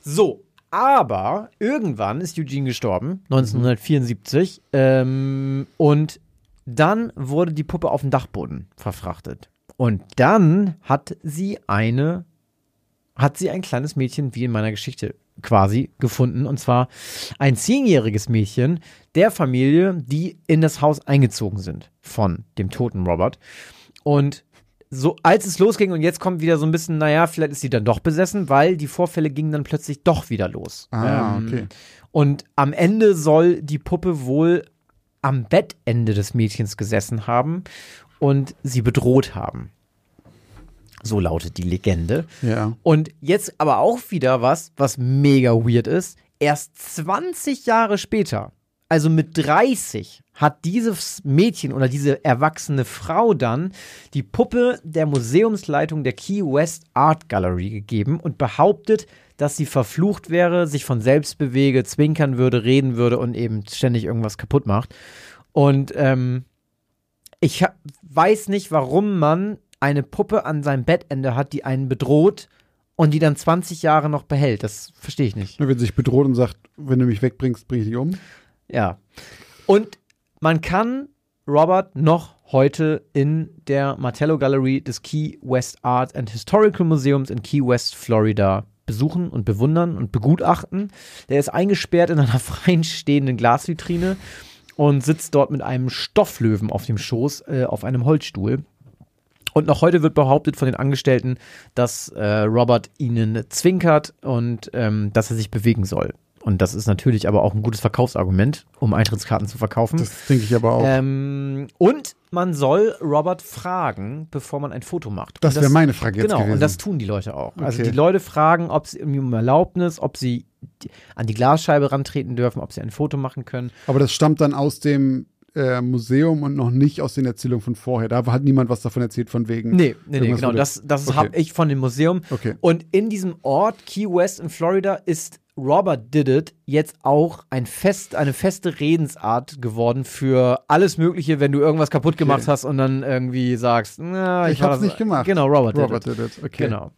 So, aber irgendwann ist Eugene gestorben, 1974, ähm, und dann wurde die Puppe auf den Dachboden verfrachtet. Und dann hat sie eine, hat sie ein kleines Mädchen, wie in meiner Geschichte quasi, gefunden. Und zwar ein zehnjähriges Mädchen der Familie, die in das Haus eingezogen sind von dem toten Robert. Und so, als es losging und jetzt kommt wieder so ein bisschen, naja, vielleicht ist sie dann doch besessen, weil die Vorfälle gingen dann plötzlich doch wieder los. Ah, Ähm, okay. Und am Ende soll die Puppe wohl am Bettende des Mädchens gesessen haben und sie bedroht haben. So lautet die Legende. Ja. Und jetzt aber auch wieder was, was mega weird ist. Erst 20 Jahre später, also mit 30, hat dieses Mädchen oder diese erwachsene Frau dann die Puppe der Museumsleitung der Key West Art Gallery gegeben und behauptet, dass sie verflucht wäre, sich von selbst bewege, zwinkern würde, reden würde und eben ständig irgendwas kaputt macht. Und ähm, ich weiß nicht, warum man eine Puppe an seinem Bettende hat, die einen bedroht und die dann 20 Jahre noch behält. Das verstehe ich nicht. Nur Wenn sie sich bedroht und sagt, wenn du mich wegbringst, bring ich dich um. Ja. Und man kann Robert noch heute in der Martello Gallery des Key West Art and Historical Museums in Key West, Florida besuchen und bewundern und begutachten. Der ist eingesperrt in einer freien stehenden Glasvitrine und sitzt dort mit einem Stofflöwen auf dem Schoß äh, auf einem Holzstuhl. Und noch heute wird behauptet von den Angestellten, dass äh, Robert ihnen zwinkert und ähm, dass er sich bewegen soll. Und das ist natürlich aber auch ein gutes Verkaufsargument, um Eintrittskarten zu verkaufen. Das denke ich aber auch. Ähm, und man soll Robert fragen, bevor man ein Foto macht. das Und wäre meine Frage jetzt Genau, gewesen. und das tun die Leute auch. Also Okay. die Leute fragen, ob sie um Erlaubnis, ob sie an die Glasscheibe rantreten dürfen, ob sie ein Foto machen können. aber das stammt dann aus dem äh, Museum und noch nicht aus den Erzählungen von vorher. Da hat niemand was davon erzählt, von wegen. Nee, nee, nee, genau. Das, das Okay. habe ich von dem Museum. Okay. Und in diesem Ort, Key West in Florida, ist Robert Did It jetzt auch ein fest, eine feste Redensart geworden für alles Mögliche, wenn du irgendwas kaputt gemacht hast und dann irgendwie sagst, na, ich, Ich hab's das- nicht gemacht. Genau, Robert, Robert Did It. did it. Okay. Genau.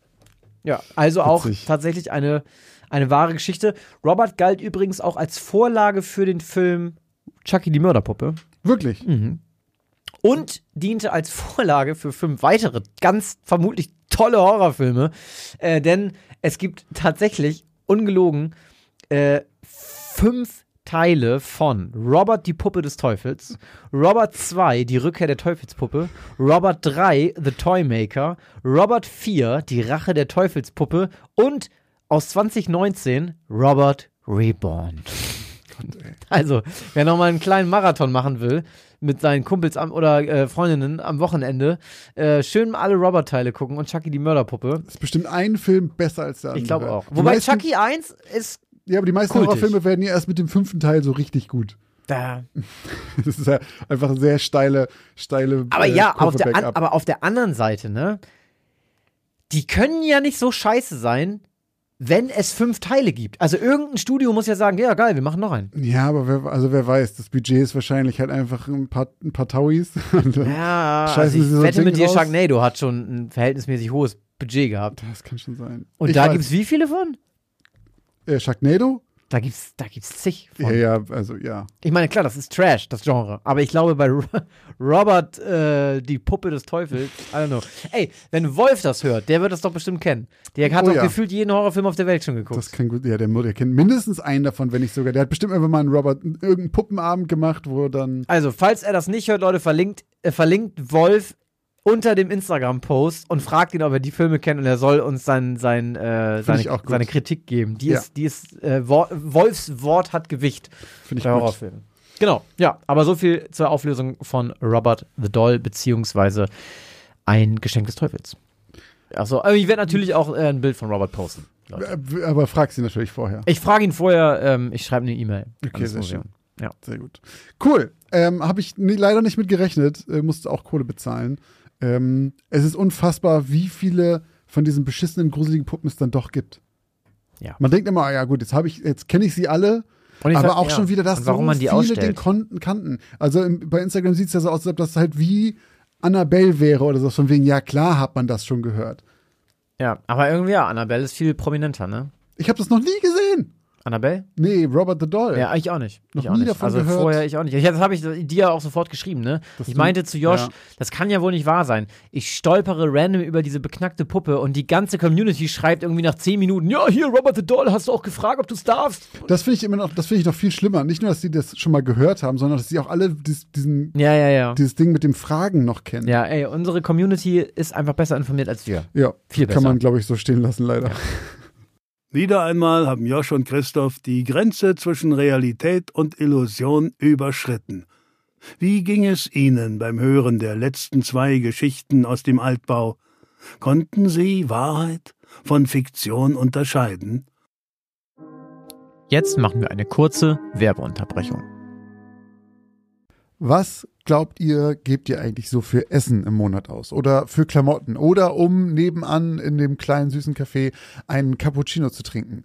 Ja, also auch Witzig. tatsächlich eine, eine wahre Geschichte. Robert galt übrigens auch als Vorlage für den Film Chucky die Mörderpuppe Wirklich? Mhm. und diente als Vorlage für fünf weitere ganz vermutlich tolle Horrorfilme. Äh, denn es gibt tatsächlich, ungelogen, äh, fünf Teile von Robert die Puppe des Teufels, Robert 2 die Rückkehr der Teufelspuppe, Robert 3 The Toymaker, Robert 4 die Rache der Teufelspuppe und aus 2019 Robert Reborn. Also, wer nochmal einen kleinen Marathon machen will, mit seinen Kumpels am, oder äh, Freundinnen am Wochenende, äh, schön mal alle Robert-Teile gucken und Chucky die Mörderpuppe. Ist bestimmt ein Film besser als der andere. Ich glaube auch. Die Wobei meisten, Chucky 1 ist Ja, aber die meisten. Horrorfilme werden ja erst mit dem fünften Teil so richtig gut. da. Das ist ja einfach eine sehr steile, steile. Aber äh, ja, Kurve auf der an, aber auf der anderen Seite, ne? Die können ja nicht so scheiße sein, wenn es fünf Teile gibt. Also irgendein Studio muss ja sagen, ja geil, wir machen noch einen. Ja, aber wer, also wer weiß, das Budget ist wahrscheinlich halt einfach ein paar, ein paar Tauis. Dann- Ja, also ich so wette Ding mit dir, raus? Sharknado hat schon ein verhältnismäßig hohes Budget gehabt. Das kann schon sein. Und Ich da weiß. gibt's wie viele von? Äh, Sharknado? Da gibt's, da gibt's zig von. Ja, ja, also ja. Ich meine, klar, das ist Trash, das Genre. Aber ich glaube, bei Ro- Robert, äh, die Puppe des Teufels, I don't know. Ey, wenn Wolf das hört, der wird das doch bestimmt kennen. Der hat Oh doch ja. gefühlt jeden Horrorfilm auf der Welt schon geguckt. Das kann gut. Ja, der, der kennt mindestens einen davon, wenn nicht sogar. Der hat bestimmt irgendwann mal einen Robert, irgendeinen Puppenabend gemacht, wo dann. also, falls er das nicht hört, Leute, verlinkt, äh, verlinkt Wolf unter dem Instagram-Post und fragt ihn, ob er die Filme kennt und er soll uns sein, sein, äh, seine, seine Kritik geben. Die Ja. ist, die ist, äh, Wor Wolfs Wort hat Gewicht. Finde ich. Horrorfilmen. Genau, ja, aber so viel zur Auflösung von Robert the Doll, beziehungsweise ein Geschenk des Teufels. Achso, aber ich werde natürlich auch äh, ein Bild von Robert posten. Leute. Äh, Aber frag sie natürlich vorher. Ich frage ihn vorher, ähm, ich schreibe eine E-Mail. Okay, sehr Museum. Ja. Sehr gut. Cool. Ähm, Habe ich nie, leider nicht mit gerechnet. Äh, musste auch Kohle bezahlen. Ähm, es ist unfassbar, wie viele von diesen beschissenen, gruseligen Puppen es dann doch gibt. Ja. Man denkt immer, ah, ja gut, jetzt habe ich, jetzt kenne ich sie alle, aber sag, auch ja. schon wieder, dass Und warum so man die viele ausstellt. den Konten kannten. Also im, bei Instagram sieht es ja so aus, als ob das halt wie Annabelle wäre oder so, von wegen, ja klar hat man das schon gehört. Ja, aber irgendwie, ja, Annabelle ist viel prominenter, ne? Ich habe das noch nie gesehen. Annabelle? Nee, Robert the Doll. Ja, ich auch nicht. Noch ich auch nie nicht. davon also gehört. vorher ich auch nicht. Ich, das habe ich dir auch sofort geschrieben, ne? Dass ich meinte zu Josh, ja. das kann ja wohl nicht wahr sein. Ich stolpere random über diese beknackte Puppe und die ganze Community schreibt irgendwie nach 10 Minuten, ja, hier, Robert the Doll, hast du auch gefragt, ob du es darfst? Das finde ich immer noch, das finde ich noch viel schlimmer. Nicht nur, dass sie das schon mal gehört haben, sondern dass sie auch alle dies, diesen, Ja, ja, ja. dieses Ding mit dem Fragen noch kennen. Ja, ey, unsere Community ist einfach besser informiert als wir. Ja, Viel kann besser. man, glaube ich, so stehen lassen, leider. Wieder einmal haben Josch und Christoph die Grenze zwischen Realität und Illusion überschritten. Wie ging es Ihnen beim Hören der letzten zwei Geschichten aus dem Altbau? Konnten Sie Wahrheit von Fiktion unterscheiden? Jetzt machen wir eine kurze Werbeunterbrechung. Was glaubt ihr, gebt ihr eigentlich so für Essen im Monat aus? Oder für Klamotten? Oder um nebenan in dem kleinen süßen Café einen Cappuccino zu trinken?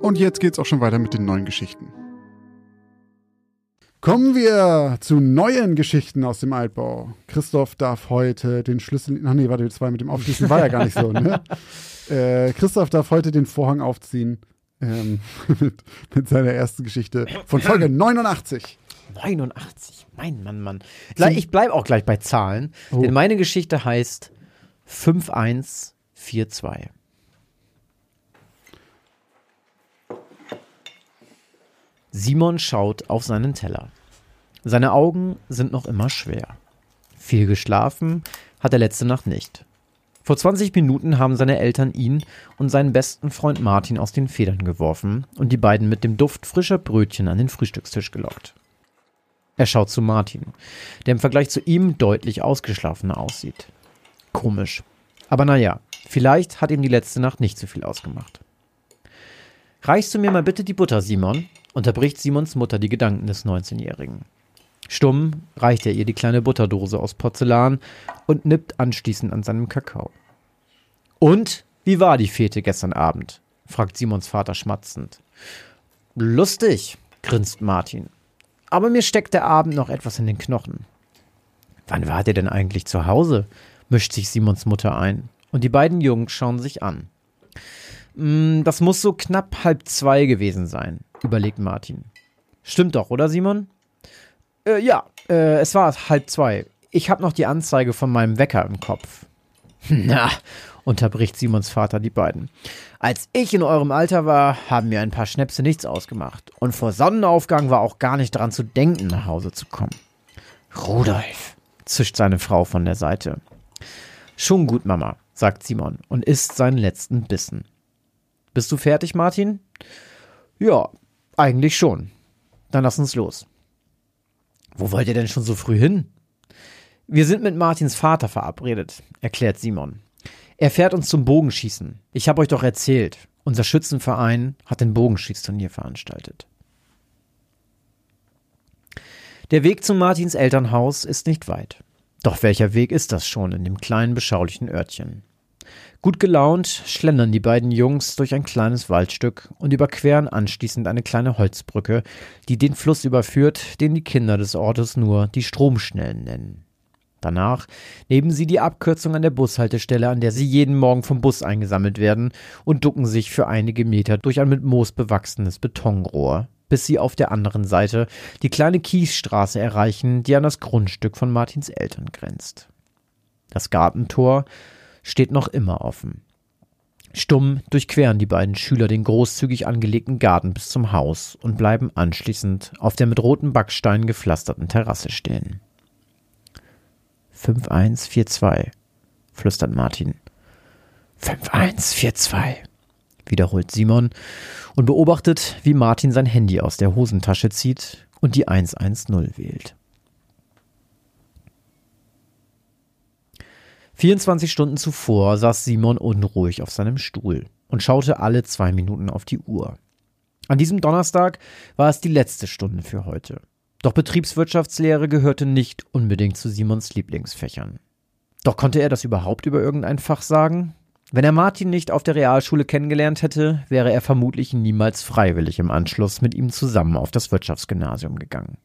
Und jetzt geht's auch schon weiter mit den neuen Geschichten. Kommen wir zu neuen Geschichten aus dem Altbau. Christoph darf heute den Schlüssel. Ach nee, warte, das war mit dem Aufschließen war ja gar nicht so, ne? Äh, Christoph darf heute den Vorhang aufziehen ähm, mit, mit seiner ersten Geschichte von Folge 89. 89. Mein Mann, Mann. Ich bleibe auch gleich bei Zahlen, Oh. denn meine Geschichte heißt 5142. Simon schaut auf seinen Teller. Seine Augen sind noch immer schwer. Viel geschlafen hat er letzte Nacht nicht. Vor 20 Minuten haben seine Eltern ihn und seinen besten Freund Martin aus den Federn geworfen und die beiden mit dem Duft frischer Brötchen an den Frühstückstisch gelockt. Er schaut zu Martin, der im Vergleich zu ihm deutlich ausgeschlafener aussieht. Komisch. Aber naja, vielleicht hat ihm die letzte Nacht nicht so viel ausgemacht. Reichst du mir mal bitte die Butter, Simon? Unterbricht Simons Mutter die Gedanken des 19-Jährigen. Stumm reicht er ihr die kleine Butterdose aus Porzellan und nippt anschließend an seinem Kakao. Und wie war die Fete gestern Abend? fragt Simons Vater schmatzend. Lustig, grinst Martin. Aber mir steckt der Abend noch etwas in den Knochen. Wann wart ihr denn eigentlich zu Hause? mischt sich Simons Mutter ein. Und die beiden Jungs schauen sich an. "Mm, Das muss so knapp halb zwei gewesen sein, überlegt Martin. Stimmt doch, oder Simon? Äh, ja, äh, es war halb zwei. Ich habe noch die Anzeige von meinem Wecker im Kopf. Na, unterbricht Simons Vater die beiden. Als ich in eurem Alter war, haben mir ein paar Schnäpse nichts ausgemacht. Und vor Sonnenaufgang war auch gar nicht dran zu denken, nach Hause zu kommen. Rudolf, zischt seine Frau von der Seite. Schon gut, Mama, sagt Simon und isst seinen letzten Bissen. Bist du fertig, Martin? Ja, Eigentlich schon. Dann lass uns los. Wo wollt ihr denn schon so früh hin? Wir sind mit Martins Vater verabredet, erklärt Simon. Er fährt uns zum Bogenschießen. Ich habe euch doch erzählt, unser Schützenverein hat ein Bogenschießturnier veranstaltet. Der Weg zu Martins Elternhaus ist nicht weit. Doch welcher Weg ist das schon in dem kleinen, beschaulichen Örtchen? Gut gelaunt schlendern die beiden Jungs durch ein kleines Waldstück und überqueren anschließend eine kleine Holzbrücke, die den Fluss überführt, den die Kinder des Ortes nur die Stromschnellen nennen. Danach nehmen sie die Abkürzung an der Bushaltestelle, an der sie jeden Morgen vom Bus eingesammelt werden, und ducken sich für einige Meter durch ein mit Moos bewachsenes Betonrohr, bis sie auf der anderen Seite die kleine Kiesstraße erreichen, die an das Grundstück von Martins Eltern grenzt. Das Gartentor steht noch immer offen. Stumm durchqueren die beiden Schüler den großzügig angelegten Garten bis zum Haus und bleiben anschließend auf der mit roten Backsteinen gepflasterten Terrasse stehen. 5142, flüstert Martin. 5142, wiederholt Simon und beobachtet, wie Martin sein Handy aus der Hosentasche zieht und die 110 wählt. 24 Stunden zuvor saß Simon unruhig auf seinem Stuhl und schaute alle zwei Minuten auf die Uhr. An diesem Donnerstag war es die letzte Stunde für heute. Doch Betriebswirtschaftslehre gehörte nicht unbedingt zu Simons Lieblingsfächern. Doch konnte er das überhaupt über irgendein Fach sagen? Wenn er Martin nicht auf der Realschule kennengelernt hätte, wäre er vermutlich niemals freiwillig im Anschluss mit ihm zusammen auf das Wirtschaftsgymnasium gegangen.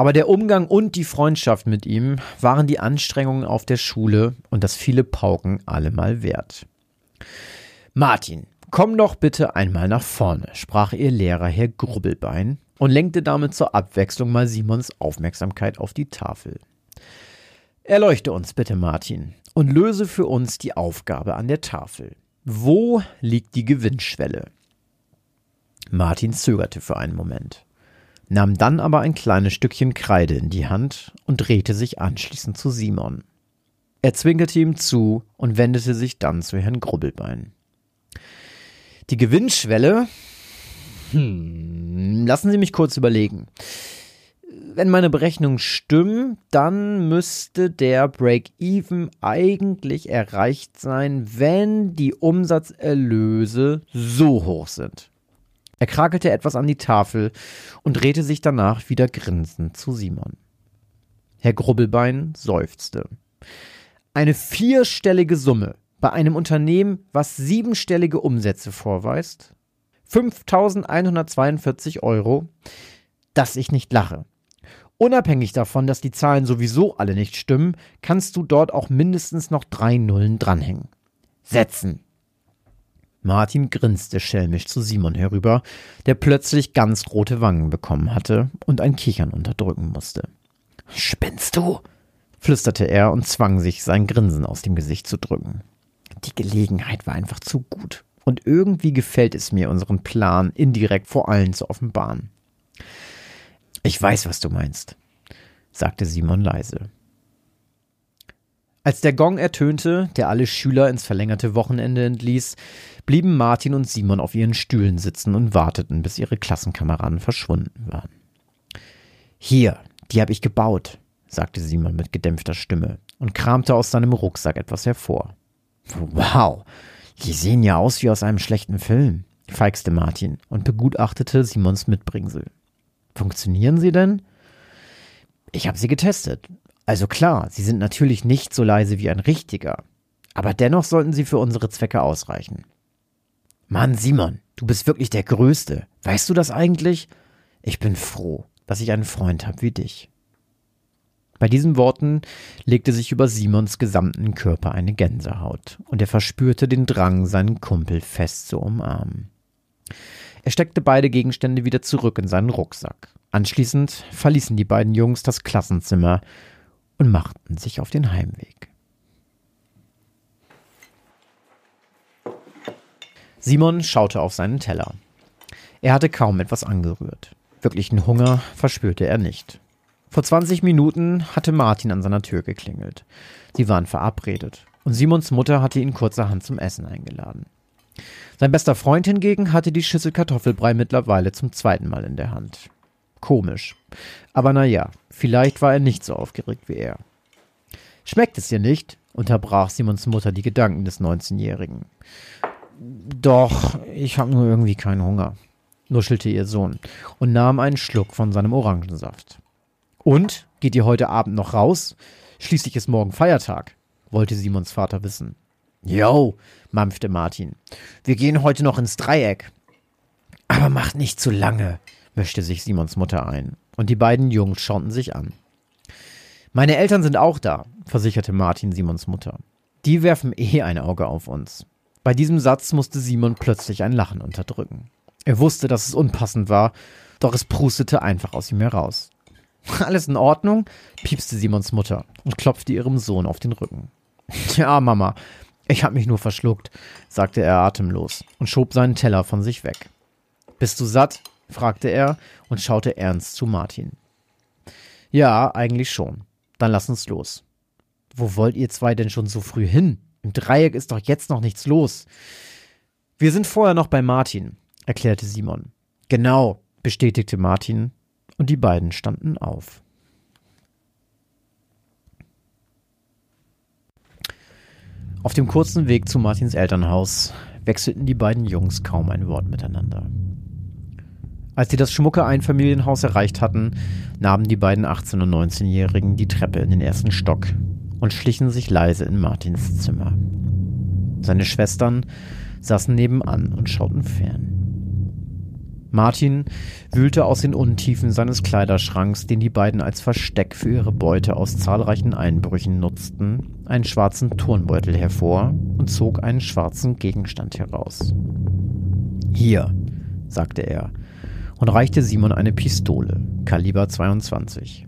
Aber der Umgang und die Freundschaft mit ihm waren die Anstrengungen auf der Schule und das viele Pauken allemal wert. Martin, komm doch bitte einmal nach vorne, sprach ihr Lehrer Herr Grubbelbein und lenkte damit zur Abwechslung mal Simons Aufmerksamkeit auf die Tafel. Erleuchte uns bitte, Martin, und löse für uns die Aufgabe an der Tafel. Wo liegt die Gewinnschwelle? Martin zögerte für einen Moment, nahm dann aber ein kleines Stückchen Kreide in die Hand und drehte sich anschließend zu Simon. Er zwinkerte ihm zu und wendete sich dann zu Herrn Grubbelbein. Die Gewinnschwelle hm, lassen Sie mich kurz überlegen. Wenn meine Berechnungen stimmen, dann müsste der Break-Even eigentlich erreicht sein, wenn die Umsatzerlöse so hoch sind. Er krakelte etwas an die Tafel und drehte sich danach wieder grinsend zu Simon. Herr Grubbelbein seufzte. Eine vierstellige Summe bei einem Unternehmen, was siebenstellige Umsätze vorweist? 5142 Euro, dass ich nicht lache. Unabhängig davon, dass die Zahlen sowieso alle nicht stimmen, kannst du dort auch mindestens noch drei Nullen dranhängen. Setzen. Martin grinste schelmisch zu Simon herüber, der plötzlich ganz rote Wangen bekommen hatte und ein Kichern unterdrücken musste. Spinnst du? flüsterte er und zwang sich, sein Grinsen aus dem Gesicht zu drücken. Die Gelegenheit war einfach zu gut. Und irgendwie gefällt es mir, unseren Plan indirekt vor allen zu offenbaren. Ich weiß, was du meinst, sagte Simon leise. Als der Gong ertönte, der alle Schüler ins verlängerte Wochenende entließ, blieben Martin und Simon auf ihren Stühlen sitzen und warteten, bis ihre Klassenkameraden verschwunden waren. Hier, die habe ich gebaut, sagte Simon mit gedämpfter Stimme und kramte aus seinem Rucksack etwas hervor. Wow, die sehen ja aus wie aus einem schlechten Film, feixte Martin und begutachtete Simons Mitbringsel. Funktionieren sie denn? Ich habe sie getestet. Also klar, sie sind natürlich nicht so leise wie ein richtiger, aber dennoch sollten sie für unsere Zwecke ausreichen. Mann, Simon, du bist wirklich der Größte. Weißt du das eigentlich? Ich bin froh, dass ich einen Freund habe wie dich. Bei diesen Worten legte sich über Simons gesamten Körper eine Gänsehaut, und er verspürte den Drang, seinen Kumpel fest zu umarmen. Er steckte beide Gegenstände wieder zurück in seinen Rucksack. Anschließend verließen die beiden Jungs das Klassenzimmer und machten sich auf den Heimweg. Simon schaute auf seinen Teller. Er hatte kaum etwas angerührt. Wirklichen Hunger verspürte er nicht. Vor 20 Minuten hatte Martin an seiner Tür geklingelt. Sie waren verabredet und Simons Mutter hatte ihn kurzerhand zum Essen eingeladen. Sein bester Freund hingegen hatte die Schüssel Kartoffelbrei mittlerweile zum zweiten Mal in der Hand. Komisch. Aber naja, vielleicht war er nicht so aufgeregt wie er. Schmeckt es dir nicht? unterbrach Simons Mutter die Gedanken des 19-Jährigen. Doch, ich habe nur irgendwie keinen Hunger, nuschelte ihr Sohn und nahm einen Schluck von seinem Orangensaft. Und? Geht ihr heute Abend noch raus? Schließlich ist morgen Feiertag, wollte Simons Vater wissen. Jo, mampfte Martin. Wir gehen heute noch ins Dreieck. Aber macht nicht zu lange, mischte sich Simons Mutter ein, und die beiden Jungs schauten sich an. Meine Eltern sind auch da, versicherte Martin Simons Mutter. Die werfen eh ein Auge auf uns. Bei diesem Satz musste Simon plötzlich ein Lachen unterdrücken. Er wusste, dass es unpassend war, doch es prustete einfach aus ihm heraus. Alles in Ordnung? piepste Simons Mutter und klopfte ihrem Sohn auf den Rücken. Ja, Mama, ich hab mich nur verschluckt, sagte er atemlos und schob seinen Teller von sich weg. Bist du satt? Fragte er und schaute ernst zu Martin. Ja, eigentlich schon. Dann lass uns los. Wo wollt ihr zwei denn schon so früh hin? Im Dreieck ist doch jetzt noch nichts los. Wir sind vorher noch bei Martin, erklärte Simon. Genau, bestätigte Martin, und die beiden standen auf. Auf dem kurzen Weg zu Martins Elternhaus wechselten die beiden Jungs kaum ein Wort miteinander. Als sie das schmucke Einfamilienhaus erreicht hatten, nahmen die beiden 18- und 19-Jährigen die Treppe in den ersten Stock und schlichen sich leise in Martins Zimmer. Seine Schwestern saßen nebenan und schauten fern. Martin wühlte aus den Untiefen seines Kleiderschranks, den die beiden als Versteck für ihre Beute aus zahlreichen Einbrüchen nutzten, einen schwarzen Turnbeutel hervor und zog einen schwarzen Gegenstand heraus. Hier, sagte er und reichte Simon eine Pistole, Kaliber 22.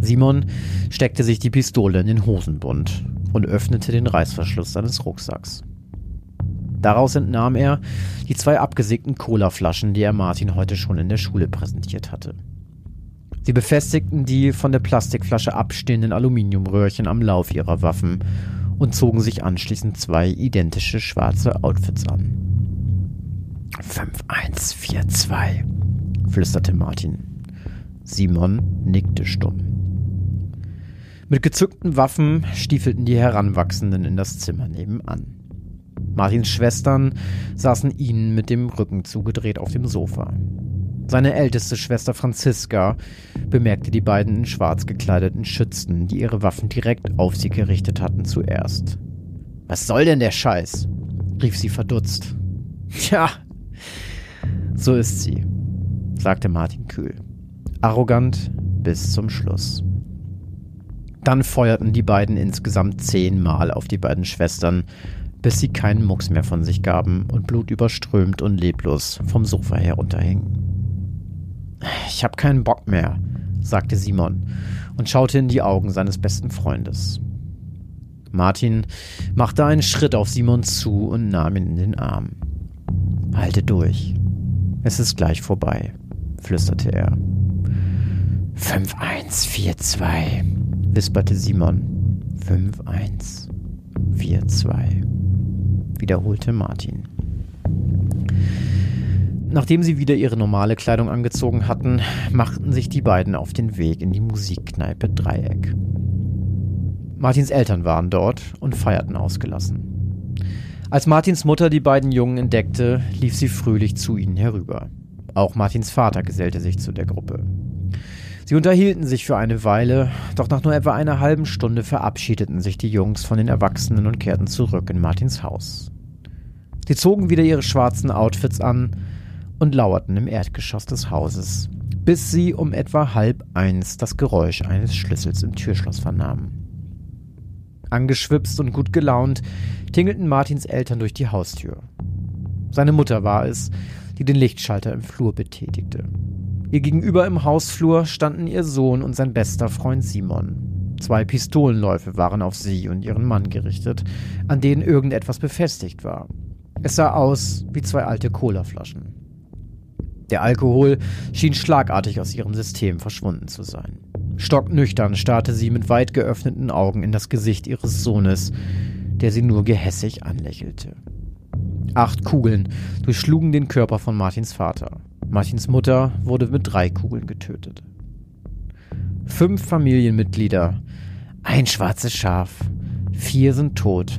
Simon steckte sich die Pistole in den Hosenbund und öffnete den Reißverschluss seines Rucksacks. Daraus entnahm er die zwei abgesägten Colaflaschen, die er Martin heute schon in der Schule präsentiert hatte. Sie befestigten die von der Plastikflasche abstehenden Aluminiumröhrchen am Lauf ihrer Waffen und zogen sich anschließend zwei identische schwarze Outfits an. 5142, flüsterte Martin. Simon nickte stumm. Mit gezückten Waffen stiefelten die Heranwachsenden in das Zimmer nebenan. Martins Schwestern saßen ihnen mit dem Rücken zugedreht auf dem Sofa. Seine älteste Schwester Franziska bemerkte die beiden in schwarz gekleideten Schützen, die ihre Waffen direkt auf sie gerichtet hatten, zuerst. Was soll denn der Scheiß? rief sie verdutzt. Tja, so ist sie, sagte Martin kühl. Arrogant bis zum Schluss. Dann feuerten die beiden insgesamt zehnmal auf die beiden Schwestern, bis sie keinen Mucks mehr von sich gaben und blutüberströmt und leblos vom Sofa herunterhingen. Ich hab keinen Bock mehr, sagte Simon und schaute in die Augen seines besten Freundes. Martin machte einen Schritt auf Simon zu und nahm ihn in den Arm. Halte durch. Es ist gleich vorbei, flüsterte er. 5142, wisperte Simon. 5142, wiederholte Martin. Nachdem sie wieder ihre normale Kleidung angezogen hatten, machten sich die beiden auf den Weg in die Musikkneipe Dreieck. Martins Eltern waren dort und feierten ausgelassen. Als Martins Mutter die beiden Jungen entdeckte, lief sie fröhlich zu ihnen herüber. Auch Martins Vater gesellte sich zu der Gruppe. Sie unterhielten sich für eine Weile, doch nach nur etwa einer halben Stunde verabschiedeten sich die Jungs von den Erwachsenen und kehrten zurück in Martins Haus. Sie zogen wieder ihre schwarzen Outfits an und lauerten im Erdgeschoss des Hauses, bis sie um etwa halb eins das Geräusch eines Schlüssels im Türschloss vernahmen. Angeschwipst und gut gelaunt tingelten Martins Eltern durch die Haustür. Seine Mutter war es, die den Lichtschalter im Flur betätigte. Ihr gegenüber im Hausflur standen ihr Sohn und sein bester Freund Simon. Zwei Pistolenläufe waren auf sie und ihren Mann gerichtet, an denen irgendetwas befestigt war. Es sah aus wie zwei alte Colaflaschen. Der Alkohol schien schlagartig aus ihrem System verschwunden zu sein. Stocknüchtern starrte sie mit weit geöffneten Augen in das Gesicht ihres Sohnes, der sie nur gehässig anlächelte. Acht Kugeln durchschlugen den Körper von Martins Vater. Martins Mutter wurde mit drei Kugeln getötet. Fünf Familienmitglieder, ein schwarzes Schaf, vier sind tot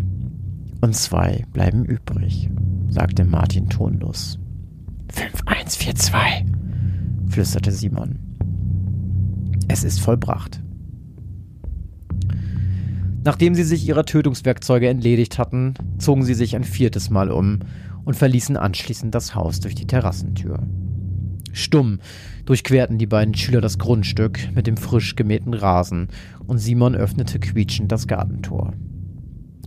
und zwei bleiben übrig, sagte Martin tonlos. 5142, flüsterte Simon. Es ist vollbracht. Nachdem sie sich ihrer Tötungswerkzeuge entledigt hatten, zogen sie sich ein viertes Mal um und verließen anschließend das Haus durch die Terrassentür. Stumm durchquerten die beiden Schüler das Grundstück mit dem frisch gemähten Rasen und Simon öffnete quietschend das Gartentor.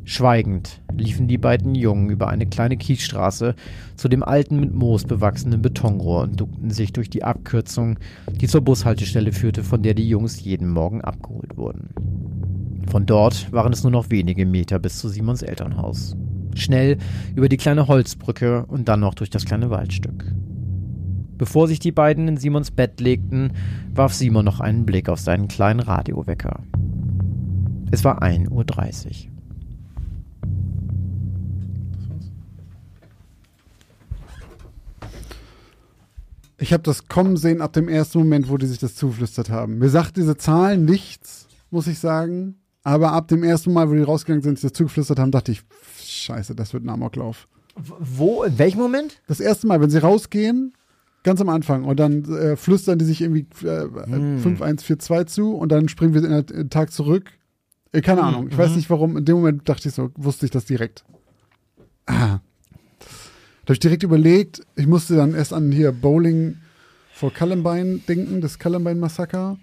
Schweigend liefen die beiden Jungen über eine kleine Kiesstraße zu dem alten mit Moos bewachsenen Betonrohr und duckten sich durch die Abkürzung, die zur Bushaltestelle führte, von der die Jungs jeden Morgen abgeholt wurden. Von dort waren es nur noch wenige Meter bis zu Simons Elternhaus. Schnell über die kleine Holzbrücke und dann noch durch das kleine Waldstück. Bevor sich die beiden in Simons Bett legten, warf Simon noch einen Blick auf seinen kleinen Radiowecker. Es war 1.30 Uhr. Ich habe das kommen sehen ab dem ersten Moment, wo die sich das zuflüstert haben. Mir sagt diese Zahlen nichts, muss ich sagen. Aber ab dem ersten Mal, wo die rausgegangen sind, sich das zugeflüstert haben, dachte ich, scheiße, das wird ein Amoklauf. Wo? In welchem Moment? Das erste Mal, wenn sie rausgehen, ganz am Anfang, und dann äh, flüstern die sich irgendwie äh, Hm. 5142 zu und dann springen wir in den Tag zurück. Äh, keine Hm, Ahnung. Ich weiß mhm. nicht warum. In dem Moment dachte ich so, wusste ich das direkt. Ah. Da habe ich direkt überlegt, ich musste dann erst an hier Bowling for Columbine denken, das Columbine-Massaker.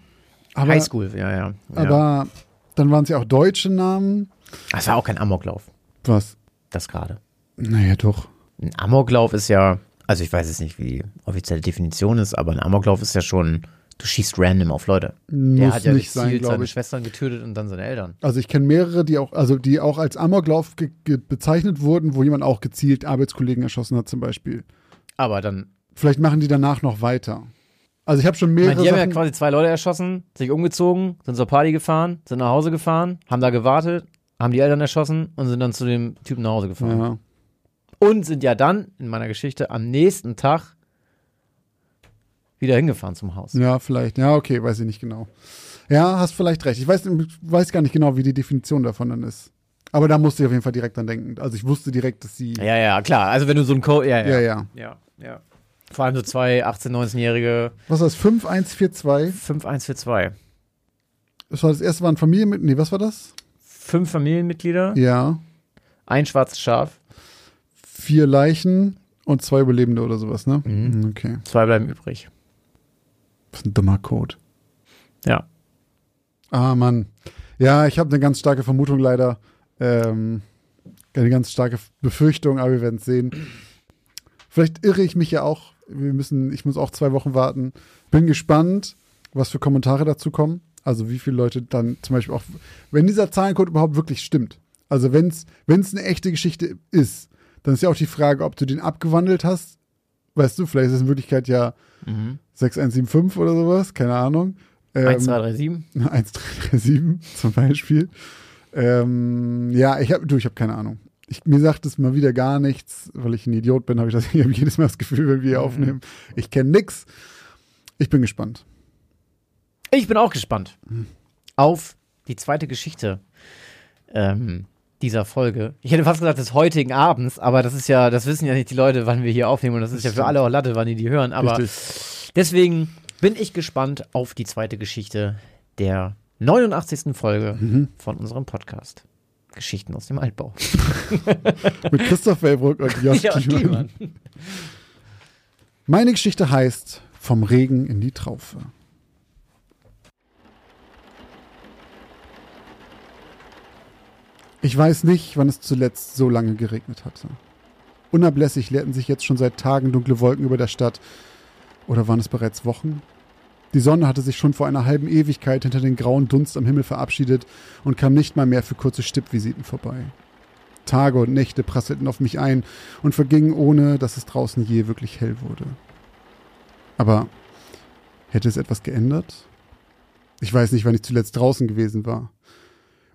Aber, Highschool, ja, ja. ja. aber dann waren es ja auch deutsche Namen. Das war auch kein Amoklauf, Was? das gerade. Naja, doch. Ein Amoklauf ist ja, also ich weiß jetzt nicht, wie die offizielle Definition ist, aber ein Amoklauf ist ja schon, du schießt random auf Leute. Der Muss hat ja nicht sein, gezielt glaube seine ich. Schwestern getötet und dann seine Eltern. Also ich kenne mehrere, die auch, also die auch als Amoklauf bezeichnet wurden, wo jemand auch gezielt Arbeitskollegen erschossen hat, zum Beispiel. Aber dann, Vielleicht machen die danach noch weiter. Also ich habe schon ich mehrere meine, die haben ja quasi zwei Leute erschossen, sich umgezogen, sind zur Party gefahren, sind nach Hause gefahren, haben da gewartet, haben die Eltern erschossen und sind dann zu dem Typen nach Hause gefahren. ja. Und sind ja dann, in meiner Geschichte, am nächsten Tag wieder hingefahren zum Haus. ja, vielleicht. Ja, okay, weiß ich nicht genau. Ja, hast vielleicht recht. Ich weiß, weiß gar nicht genau, wie die Definition davon dann ist. Aber da musste ich auf jeden Fall direkt dran denken. Also ich wusste direkt, dass sie. Ja, ja, klar. Also wenn du so einen Code, ja, ja. ja. ja. Ja, ja. Vor allem so zwei 18-, 19-Jährige, Was war das? 5142? 5142. Das war das erste, waren Familien Nee, was war das? Fünf Familienmitglieder, Ja. ein schwarzes Schaf, Vier Leichen und zwei Überlebende oder sowas, ne? Mhm. Okay. zwei bleiben übrig. Was ist ein dummer Code. Ja. Ah, Mann. Ja, ich habe eine ganz starke Vermutung leider. Ähm, eine ganz starke Befürchtung, aber wir werden es sehen. Vielleicht irre ich mich ja auch. Wir müssen, ich muss auch zwei Wochen warten. Bin gespannt, was für Kommentare dazu kommen. Also wie viele Leute dann zum Beispiel auch, wenn dieser Zahlencode überhaupt wirklich stimmt. Also wenn es eine echte Geschichte ist, dann ist ja auch die Frage, ob du den abgewandelt hast. Weißt du, vielleicht ist es in Wirklichkeit ja Mhm. 6175 oder sowas, keine Ahnung. Ähm, 1, 2, 3, 7. 1337 zum Beispiel. Ähm, ja, ich habe, du, ich habe keine Ahnung. Ich, mir sagt es mal wieder gar nichts, weil ich ein Idiot bin, habe ich das ich hab jedes Mal das Gefühl, wenn wir hier aufnehmen. Ich kenne nix. Ich bin gespannt. Ich bin auch gespannt auf die zweite Geschichte ähm, dieser Folge. Ich hätte fast gesagt des heutigen Abends, aber das ist ja, das wissen ja nicht die Leute, wann wir hier aufnehmen und das ist ja für alle auch Latte, wann die die hören. Aber Richtig. deswegen bin ich gespannt auf die zweite Geschichte der 89. Folge Mhm. von unserem Podcast. Geschichten aus dem Altbau. Mit Christoph Wellbrock und Josh Ja. Meine Geschichte heißt Vom Regen in die Traufe. Ich weiß nicht, wann es zuletzt so lange geregnet hatte. Unablässig leerten sich jetzt schon seit Tagen dunkle Wolken über der Stadt. Oder waren es bereits Wochen? Die Sonne hatte sich schon vor einer halben Ewigkeit hinter den grauen Dunst am Himmel verabschiedet und kam nicht mal mehr für kurze Stippvisiten vorbei. Tage und Nächte prasselten auf mich ein und vergingen ohne, dass es draußen je wirklich hell wurde. Aber hätte es etwas geändert? Ich weiß nicht, wann ich zuletzt draußen gewesen war.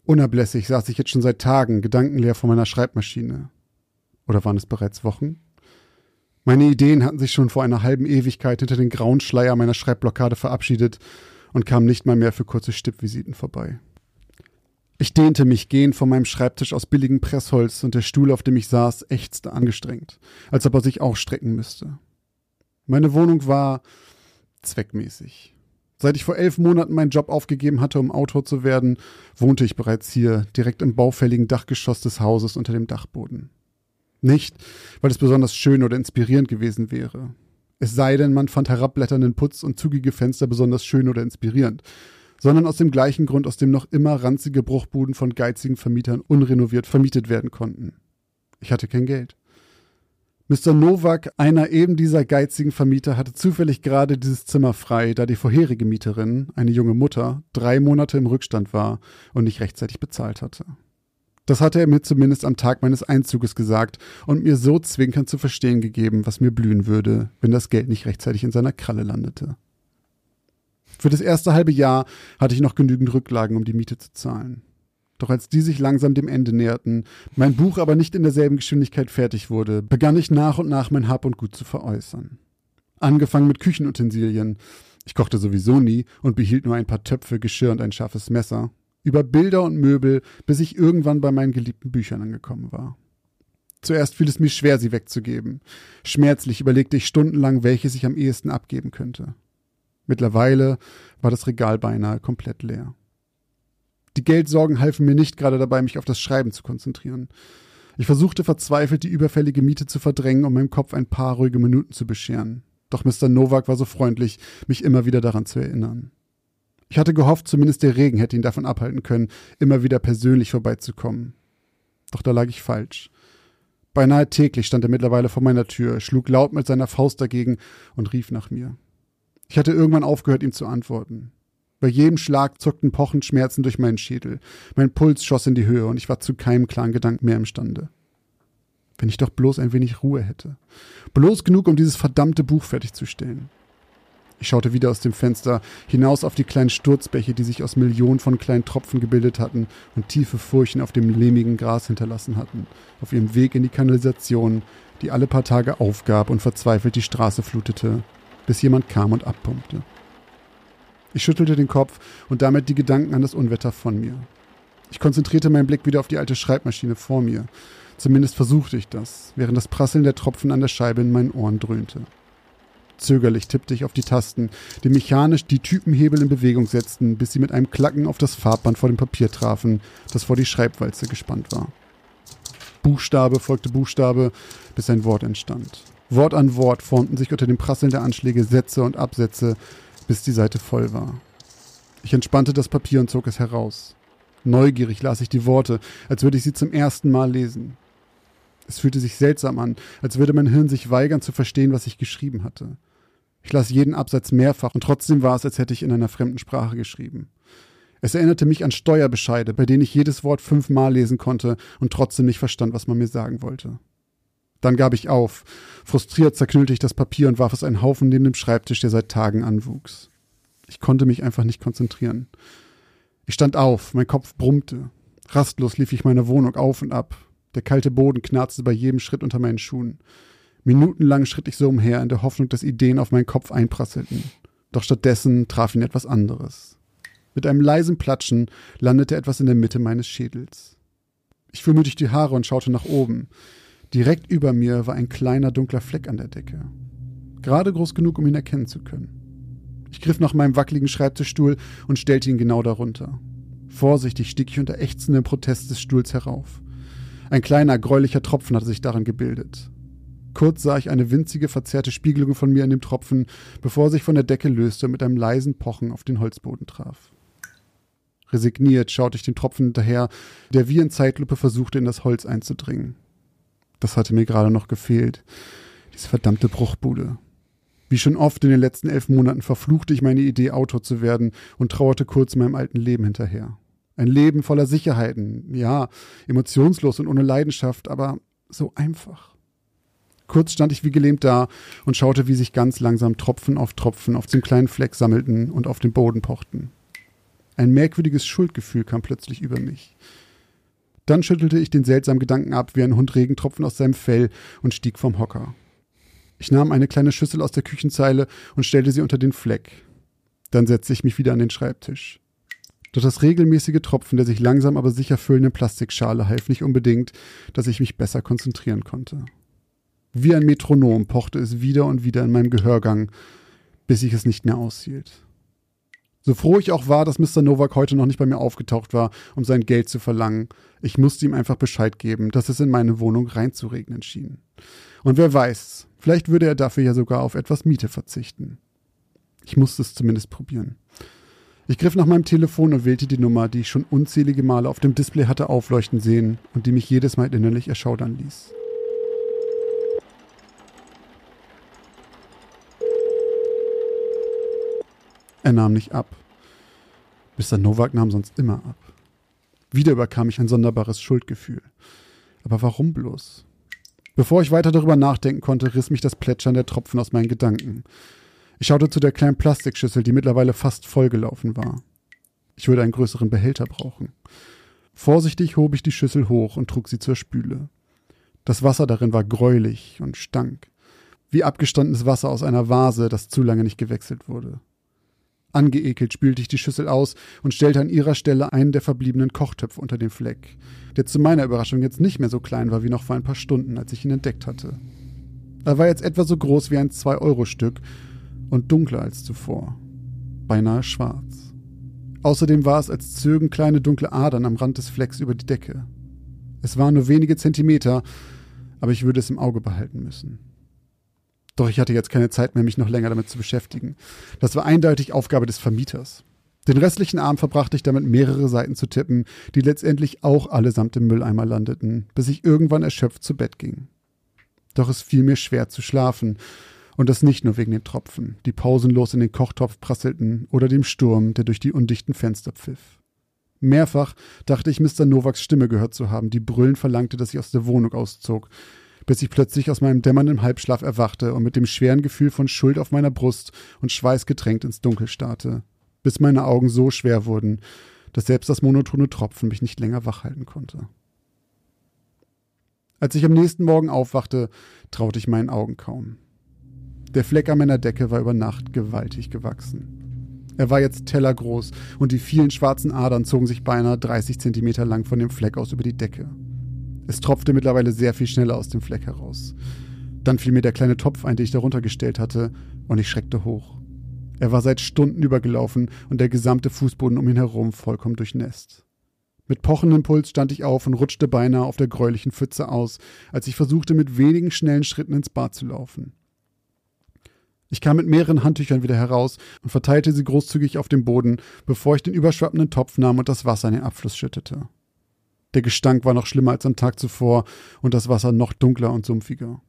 Unablässig saß ich jetzt schon seit Tagen gedankenleer vor meiner Schreibmaschine. Oder waren es bereits Wochen? Meine Ideen hatten sich schon vor einer halben Ewigkeit hinter den grauen Schleier meiner Schreibblockade verabschiedet und kamen nicht mal mehr für kurze Stippvisiten vorbei. Ich dehnte mich gehend von meinem Schreibtisch aus billigem Pressholz und der Stuhl, auf dem ich saß, ächzte angestrengt, als ob er sich auch strecken müsste. Meine Wohnung war zweckmäßig. Seit ich vor elf Monaten meinen Job aufgegeben hatte, um Autor zu werden, wohnte ich bereits hier, direkt im baufälligen Dachgeschoss des Hauses unter dem Dachboden. Nicht, weil es besonders schön oder inspirierend gewesen wäre. Es sei denn, man fand herabblätternden Putz und zugige Fenster besonders schön oder inspirierend, sondern aus dem gleichen Grund, aus dem noch immer ranzige Bruchbuden von geizigen Vermietern unrenoviert vermietet werden konnten. Ich hatte kein Geld. Mr. Nowak, einer eben dieser geizigen Vermieter, hatte zufällig gerade dieses Zimmer frei, da die vorherige Mieterin, eine junge Mutter, drei Monate im Rückstand war und nicht rechtzeitig bezahlt hatte. Das hatte er mir zumindest am Tag meines Einzuges gesagt und mir so zwinkernd zu verstehen gegeben, was mir blühen würde, wenn das Geld nicht rechtzeitig in seiner Kralle landete. Für das erste halbe Jahr hatte ich noch genügend Rücklagen, um die Miete zu zahlen. Doch als die sich langsam dem Ende näherten, mein Buch aber nicht in derselben Geschwindigkeit fertig wurde, begann ich nach und nach mein Hab und Gut zu veräußern. Angefangen mit Küchenutensilien. Ich kochte sowieso nie und behielt nur ein paar Töpfe, Geschirr und ein scharfes Messer. Über Bilder und Möbel, bis ich irgendwann bei meinen geliebten Büchern angekommen war. Zuerst fiel es mir schwer, sie wegzugeben. Schmerzlich überlegte ich stundenlang, welches ich am ehesten abgeben könnte. Mittlerweile war das Regal beinahe komplett leer. Die Geldsorgen halfen mir nicht gerade dabei, mich auf das Schreiben zu konzentrieren. Ich versuchte verzweifelt, die überfällige Miete zu verdrängen, um meinem Kopf ein paar ruhige Minuten zu bescheren. Doch Mr. Nowak war so freundlich, mich immer wieder daran zu erinnern. Ich hatte gehofft, zumindest der Regen hätte ihn davon abhalten können, immer wieder persönlich vorbeizukommen. Doch da lag ich falsch. Beinahe täglich stand er mittlerweile vor meiner Tür, schlug laut mit seiner Faust dagegen und rief nach mir. Ich hatte irgendwann aufgehört, ihm zu antworten. Bei jedem Schlag zuckten pochend Schmerzen durch meinen Schädel. Mein Puls schoss in die Höhe und ich war zu keinem klaren Gedanken mehr imstande. Wenn ich doch bloß ein wenig Ruhe hätte. Bloß genug, um dieses verdammte Buch fertigzustellen. Ich schaute wieder aus dem Fenster hinaus auf die kleinen Sturzbäche, die sich aus Millionen von kleinen Tropfen gebildet hatten und tiefe Furchen auf dem lehmigen Gras hinterlassen hatten, auf ihrem Weg in die Kanalisation, die alle paar Tage aufgab und verzweifelt die Straße flutete, bis jemand kam und abpumpte. Ich schüttelte den Kopf und damit die Gedanken an das Unwetter von mir. Ich konzentrierte meinen Blick wieder auf die alte Schreibmaschine vor mir. Zumindest versuchte ich das, während das Prasseln der Tropfen an der Scheibe in meinen Ohren dröhnte. Zögerlich tippte ich auf die Tasten, die mechanisch die Typenhebel in Bewegung setzten, bis sie mit einem Klacken auf das Farbband vor dem Papier trafen, das vor die Schreibwalze gespannt war. Buchstabe folgte Buchstabe, bis ein Wort entstand. Wort an Wort formten sich unter dem Prasseln der Anschläge Sätze und Absätze, bis die Seite voll war. Ich entspannte das Papier und zog es heraus. Neugierig las ich die Worte, als würde ich sie zum ersten Mal lesen. Es fühlte sich seltsam an, als würde mein Hirn sich weigern zu verstehen, was ich geschrieben hatte. Ich las jeden Absatz mehrfach und trotzdem war es, als hätte ich in einer fremden Sprache geschrieben. Es erinnerte mich an Steuerbescheide, bei denen ich jedes Wort fünfmal lesen konnte und trotzdem nicht verstand, was man mir sagen wollte. Dann gab ich auf. Frustriert zerknüllte ich das Papier und warf es einen Haufen neben dem Schreibtisch, der seit Tagen anwuchs. Ich konnte mich einfach nicht konzentrieren. Ich stand auf, mein Kopf brummte. Rastlos lief ich meine Wohnung auf und ab. Der kalte Boden knarzte bei jedem Schritt unter meinen Schuhen. Minutenlang schritt ich so umher, in der Hoffnung, dass Ideen auf meinen Kopf einprasselten. Doch stattdessen traf ihn etwas anderes. Mit einem leisen Platschen landete etwas in der Mitte meines Schädels. Ich mir durch die Haare und schaute nach oben. Direkt über mir war ein kleiner dunkler Fleck an der Decke. Gerade groß genug, um ihn erkennen zu können. Ich griff nach meinem wackeligen Schreibtischstuhl und stellte ihn genau darunter. Vorsichtig stieg ich unter ächzendem Protest des Stuhls herauf. Ein kleiner, gräulicher Tropfen hatte sich daran gebildet. Kurz sah ich eine winzige, verzerrte Spiegelung von mir in dem Tropfen, bevor er sich von der Decke löste und mit einem leisen Pochen auf den Holzboden traf. Resigniert schaute ich den Tropfen hinterher, der wie in Zeitlupe versuchte, in das Holz einzudringen. Das hatte mir gerade noch gefehlt. Diese verdammte Bruchbude. Wie schon oft in den letzten elf Monaten verfluchte ich meine Idee, Autor zu werden und trauerte kurz meinem alten Leben hinterher. Ein Leben voller Sicherheiten, ja, emotionslos und ohne Leidenschaft, aber so einfach. Kurz stand ich wie gelähmt da und schaute, wie sich ganz langsam Tropfen auf Tropfen auf dem kleinen Fleck sammelten und auf den Boden pochten. Ein merkwürdiges Schuldgefühl kam plötzlich über mich. Dann schüttelte ich den seltsamen Gedanken ab wie ein Hund Regentropfen aus seinem Fell und stieg vom Hocker. Ich nahm eine kleine Schüssel aus der Küchenzeile und stellte sie unter den Fleck. Dann setzte ich mich wieder an den Schreibtisch. Doch das regelmäßige Tropfen der sich langsam aber sicher füllenden Plastikschale half nicht unbedingt, dass ich mich besser konzentrieren konnte. Wie ein Metronom pochte es wieder und wieder in meinem Gehörgang, bis ich es nicht mehr aushielt. So froh ich auch war, dass Mr. Novak heute noch nicht bei mir aufgetaucht war, um sein Geld zu verlangen, ich musste ihm einfach Bescheid geben, dass es in meine Wohnung reinzuregnen schien. Und wer weiß, vielleicht würde er dafür ja sogar auf etwas Miete verzichten. Ich musste es zumindest probieren. Ich griff nach meinem Telefon und wählte die Nummer, die ich schon unzählige Male auf dem Display hatte aufleuchten sehen und die mich jedes Mal innerlich erschaudern ließ. Er nahm nicht ab. Mr. Novak nahm sonst immer ab. Wieder überkam ich ein sonderbares Schuldgefühl. Aber warum bloß? Bevor ich weiter darüber nachdenken konnte, riss mich das Plätschern der Tropfen aus meinen Gedanken. Ich schaute zu der kleinen Plastikschüssel, die mittlerweile fast vollgelaufen war. Ich würde einen größeren Behälter brauchen. Vorsichtig hob ich die Schüssel hoch und trug sie zur Spüle. Das Wasser darin war gräulich und stank, wie abgestandenes Wasser aus einer Vase, das zu lange nicht gewechselt wurde. Angeekelt spülte ich die Schüssel aus und stellte an ihrer Stelle einen der verbliebenen Kochtöpfe unter den Fleck, der zu meiner Überraschung jetzt nicht mehr so klein war wie noch vor ein paar Stunden, als ich ihn entdeckt hatte. Er war jetzt etwa so groß wie ein Zwei-Euro-Stück und dunkler als zuvor. Beinahe schwarz. Außerdem war es, als zögen kleine dunkle Adern am Rand des Flecks über die Decke. Es waren nur wenige Zentimeter, aber ich würde es im Auge behalten müssen. Doch ich hatte jetzt keine Zeit mehr, mich noch länger damit zu beschäftigen. Das war eindeutig Aufgabe des Vermieters. Den restlichen Abend verbrachte ich damit, mehrere Seiten zu tippen, die letztendlich auch allesamt im Mülleimer landeten, bis ich irgendwann erschöpft zu Bett ging. Doch es fiel mir schwer zu schlafen, und das nicht nur wegen den Tropfen, die pausenlos in den Kochtopf prasselten, oder dem Sturm, der durch die undichten Fenster pfiff. Mehrfach dachte ich, Mr. Novaks Stimme gehört zu haben, die brüllend verlangte, dass ich aus der Wohnung auszog, bis ich plötzlich aus meinem dämmernden Halbschlaf erwachte und mit dem schweren Gefühl von Schuld auf meiner Brust und Schweiß getränkt ins Dunkel starrte, bis meine Augen so schwer wurden, dass selbst das monotone Tropfen mich nicht länger wachhalten konnte. Als ich am nächsten Morgen aufwachte, traute ich meinen Augen kaum. Der Fleck an meiner Decke war über Nacht gewaltig gewachsen. Er war jetzt tellergroß und die vielen schwarzen Adern zogen sich beinahe 30 Zentimeter lang von dem Fleck aus über die Decke. Es tropfte mittlerweile sehr viel schneller aus dem Fleck heraus. Dann fiel mir der kleine Topf ein, den ich darunter gestellt hatte, und ich schreckte hoch. Er war seit Stunden übergelaufen und der gesamte Fußboden um ihn herum vollkommen durchnässt. Mit pochendem Puls stand ich auf und rutschte beinahe auf der gräulichen Pfütze aus, als ich versuchte, mit wenigen schnellen Schritten ins Bad zu laufen. Ich kam mit mehreren Handtüchern wieder heraus und verteilte sie großzügig auf dem Boden, bevor ich den überschwappenden Topf nahm und das Wasser in den Abfluss schüttete. Der Gestank war noch schlimmer als am Tag zuvor und das Wasser noch dunkler und sumpfiger.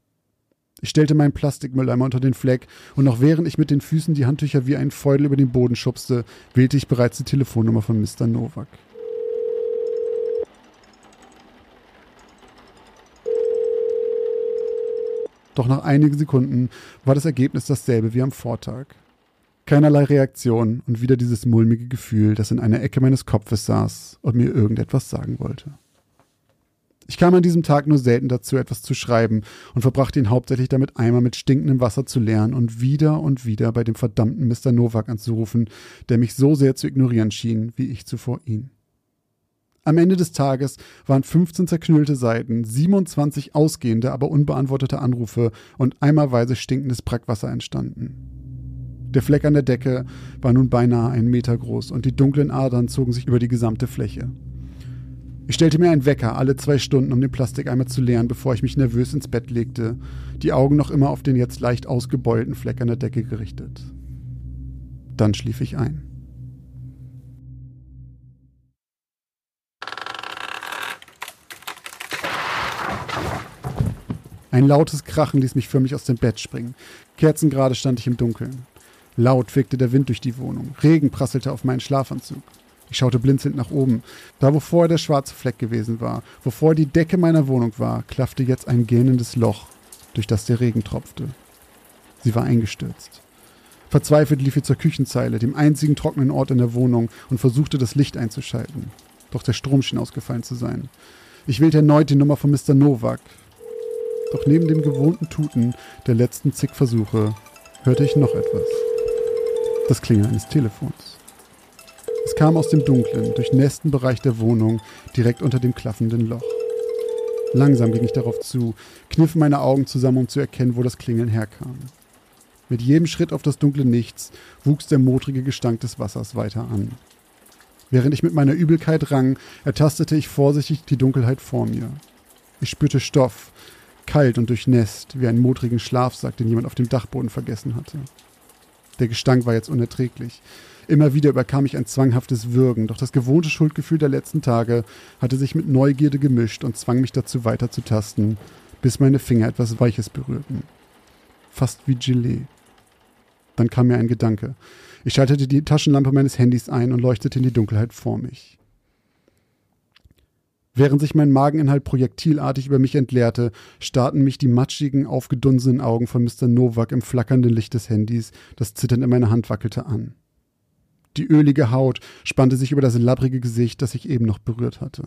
Ich stellte meinen Plastikmülleimer unter den Fleck und noch während ich mit den Füßen die Handtücher wie ein Feudel über den Boden schubste, wählte ich bereits die Telefonnummer von Mr. Novak. Doch nach einigen Sekunden war das Ergebnis dasselbe wie am Vortag. Keinerlei Reaktion und wieder dieses mulmige Gefühl, das in einer Ecke meines Kopfes saß und mir irgendetwas sagen wollte. Ich kam an diesem Tag nur selten dazu, etwas zu schreiben und verbrachte ihn hauptsächlich damit, einmal mit stinkendem Wasser zu leeren und wieder und wieder bei dem verdammten Mr. Novak anzurufen, der mich so sehr zu ignorieren schien, wie ich zuvor ihn. Am Ende des Tages waren 15 zerknüllte Seiten, 27 ausgehende, aber unbeantwortete Anrufe und eimerweise stinkendes Brackwasser entstanden. Der Fleck an der Decke war nun beinahe einen Meter groß und die dunklen Adern zogen sich über die gesamte Fläche. Ich stellte mir einen Wecker alle zwei Stunden, um den Plastikeimer zu leeren, bevor ich mich nervös ins Bett legte, die Augen noch immer auf den jetzt leicht ausgebeulten Fleck an der Decke gerichtet. Dann schlief ich ein. Ein lautes Krachen ließ mich förmlich aus dem Bett springen. Kerzengerade stand ich im Dunkeln. Laut fegte der Wind durch die Wohnung. Regen prasselte auf meinen Schlafanzug. Ich schaute blinzelnd nach oben. Da, wo vorher der schwarze Fleck gewesen war, wo vorher die Decke meiner Wohnung war, klaffte jetzt ein gähnendes Loch, durch das der Regen tropfte. Sie war eingestürzt. Verzweifelt lief ich zur Küchenzeile, dem einzigen trockenen Ort in der Wohnung, und versuchte das Licht einzuschalten. Doch der Strom schien ausgefallen zu sein. Ich wählte erneut die Nummer von Mr. Novak. Doch neben dem gewohnten Tuten der letzten zig Versuche hörte ich noch etwas. Das Klingeln eines Telefons. Es kam aus dem dunklen, durchnässten Bereich der Wohnung, direkt unter dem klaffenden Loch. Langsam ging ich darauf zu, kniff meine Augen zusammen, um zu erkennen, wo das Klingeln herkam. Mit jedem Schritt auf das dunkle Nichts wuchs der modrige Gestank des Wassers weiter an. Während ich mit meiner Übelkeit rang, ertastete ich vorsichtig die Dunkelheit vor mir. Ich spürte Stoff, kalt und durchnässt, wie einen modrigen Schlafsack, den jemand auf dem Dachboden vergessen hatte. Der Gestank war jetzt unerträglich. Immer wieder überkam ich ein zwanghaftes Würgen, doch das gewohnte Schuldgefühl der letzten Tage hatte sich mit Neugierde gemischt und zwang mich dazu weiter zu tasten, bis meine Finger etwas Weiches berührten. Fast wie Gelee. Dann kam mir ein Gedanke. Ich schaltete die Taschenlampe meines Handys ein und leuchtete in die Dunkelheit vor mich. Während sich mein Mageninhalt projektilartig über mich entleerte, starrten mich die matschigen, aufgedunsenen Augen von Mr. Novak im flackernden Licht des Handys, das zitternd in meiner Hand wackelte, an. Die ölige Haut spannte sich über das labbrige Gesicht, das ich eben noch berührt hatte.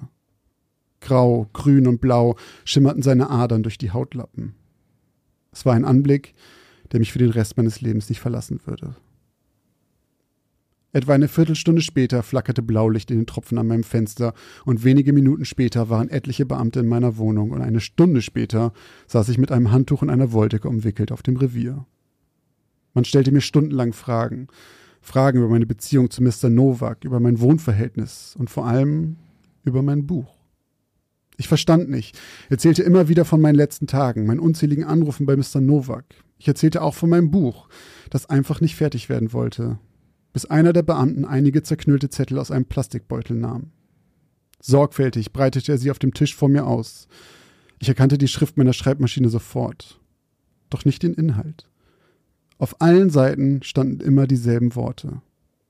Grau, grün und blau schimmerten seine Adern durch die Hautlappen. Es war ein Anblick, der mich für den Rest meines Lebens nicht verlassen würde. Etwa eine Viertelstunde später flackerte Blaulicht in den Tropfen an meinem Fenster und wenige Minuten später waren etliche Beamte in meiner Wohnung und eine Stunde später saß ich mit einem Handtuch und einer Wolldecke umwickelt auf dem Revier. Man stellte mir stundenlang Fragen. Fragen über meine Beziehung zu Mr. Novak, über mein Wohnverhältnis und vor allem über mein Buch. Ich verstand nicht, erzählte immer wieder von meinen letzten Tagen, meinen unzähligen Anrufen bei Mr. Novak. Ich erzählte auch von meinem Buch, das einfach nicht fertig werden wollte, bis einer der Beamten einige zerknüllte Zettel aus einem Plastikbeutel nahm. Sorgfältig breitete er sie auf dem Tisch vor mir aus. Ich erkannte die Schrift meiner Schreibmaschine sofort, doch nicht den Inhalt. Auf allen Seiten standen immer dieselben Worte.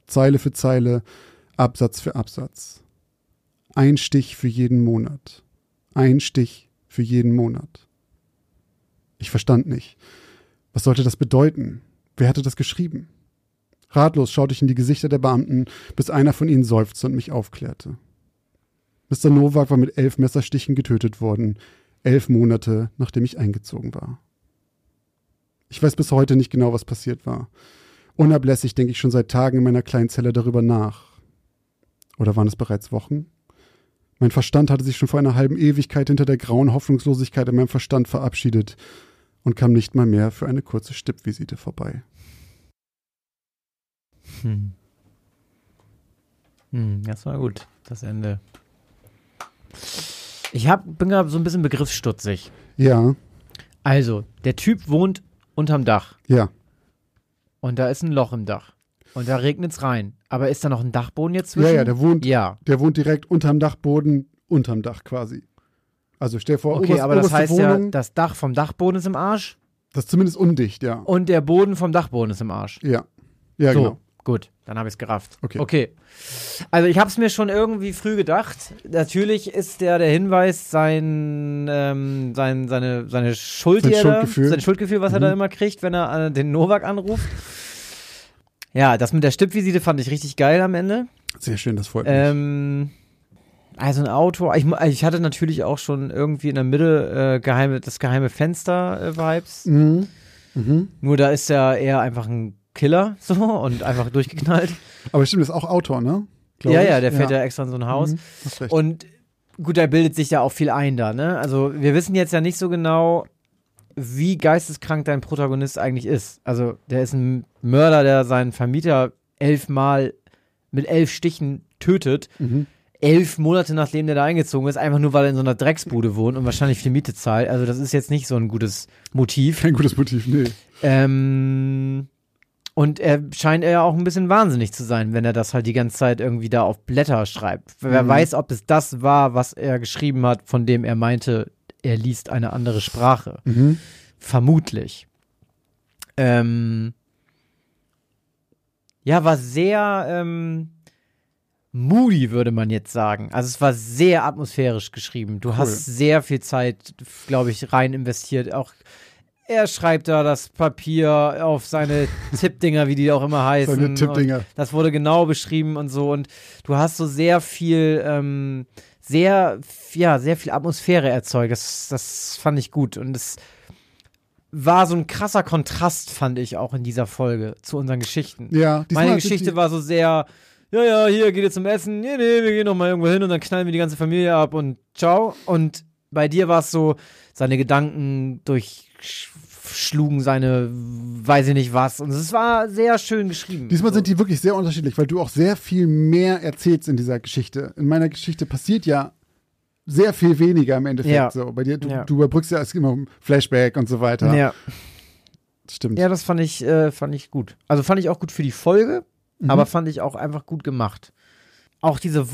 Zeile für Zeile, Absatz für Absatz. Ein Stich für jeden Monat. Ein Stich für jeden Monat. Ich verstand nicht. Was sollte das bedeuten? Wer hatte das geschrieben? Ratlos schaute ich in die Gesichter der Beamten, bis einer von ihnen seufzte und mich aufklärte. Mr. Nowak war mit elf Messerstichen getötet worden, elf Monate nachdem ich eingezogen war. Ich weiß bis heute nicht genau, was passiert war. Unablässig denke ich schon seit Tagen in meiner kleinen Zelle darüber nach. Oder waren es bereits Wochen? Mein Verstand hatte sich schon vor einer halben Ewigkeit hinter der grauen Hoffnungslosigkeit in meinem Verstand verabschiedet und kam nicht mal mehr für eine kurze Stippvisite vorbei. Hm. Hm, das war gut, das Ende. Ich hab, bin gerade so ein bisschen begriffsstutzig. Ja, Also, der Typ wohnt unterm Dach ja. und da ist ein Loch im Dach. Und da regnet's rein. Aber ist da noch ein Dachboden jetzt zwischen? Ja, ja, der wohnt, Ja. der wohnt direkt unterm Dachboden, unterm Dach quasi. Also stell vor, Okay, oberst, aber das heißt ja, Wohnung, das Dach vom Dachboden ist im Arsch das ist zumindest undicht, ja. und der Boden vom Dachboden ist im Arsch. Ja. Ja, so, genau. Gut, dann habe ich es gerafft. Okay. Okay. Also ich habe es mir schon irgendwie früh gedacht. Natürlich ist der der Hinweis sein, ähm, sein seine seine Schuld, Sein da- Schuldgefühl. sein Schuldgefühl, was er da Mhm. immer kriegt, wenn er äh, den Novak anruft. Ja, das mit der Stippvisite fand ich richtig geil am Ende. Sehr schön, das freut mich. Ähm, also ein Auto. Ich, ich hatte natürlich auch schon irgendwie in der Mitte äh, geheime, das geheime Fenster-Vibes. Mhm. Mhm. Nur da ist er eher einfach ein Killer so und einfach durchgeknallt. Aber stimmt, das ist auch Autor, ne? Glaub ja, ich. ja, der fährt ja. extra in so ein Haus. Mhm. Und gut, da bildet sich ja auch viel ein da, ne? Also wir wissen jetzt ja nicht so genau, wie geisteskrank dein Protagonist eigentlich ist. Also der ist ein Mörder, der seinen Vermieter elfmal mit elf Stichen tötet. Mhm. Elf Monate nachdem der da eingezogen ist, einfach nur weil er in so einer Drecksbude wohnt und wahrscheinlich viel Miete zahlt. Also das ist jetzt nicht so ein gutes Motiv. Kein gutes Motiv, nee. Ähm, und er scheint ja auch ein bisschen wahnsinnig zu sein, wenn er das halt die ganze Zeit irgendwie da auf Blätter schreibt. Wer Mhm. weiß, ob es das war, was er geschrieben hat, von dem er meinte, er liest eine andere Sprache. Mhm. Vermutlich. Ähm, ja, war sehr ähm, moody, würde man jetzt sagen. Also es war sehr atmosphärisch geschrieben. Du hast sehr viel Zeit, glaube ich, rein investiert. Auch er schreibt da das Papier auf seine Tippdinger, wie die auch immer heißen. Seine Tippdinger. Und das wurde genau beschrieben und so. Und du hast so sehr viel ähm, sehr, ja, sehr viel Atmosphäre erzeugt. Das, das fand ich gut. Und es war so ein krasser Kontrast, fand ich auch in dieser Folge zu unseren Geschichten. Ja, Meine Geschichte war so sehr, ja, ja, hier geht ihr zum Essen, nee, nee, wir gehen noch mal irgendwo hin und dann knallen wir die ganze Familie ab und ciao. Und bei dir war es so, seine Gedanken durchschlugen seine, weiß ich nicht was. Und es war sehr schön geschrieben. Diesmal sind die wirklich sehr unterschiedlich, weil du auch sehr viel mehr erzählst in dieser Geschichte. In meiner Geschichte passiert ja sehr viel weniger im Endeffekt. Ja. So. Bei dir, du, Ja. du überbrückst ja es immer Flashback und so weiter. ja. Stimmt. ja, das fand ich, äh, fand ich gut. Also fand ich auch gut für die Folge, Mhm. aber fand ich auch einfach gut gemacht. Auch diese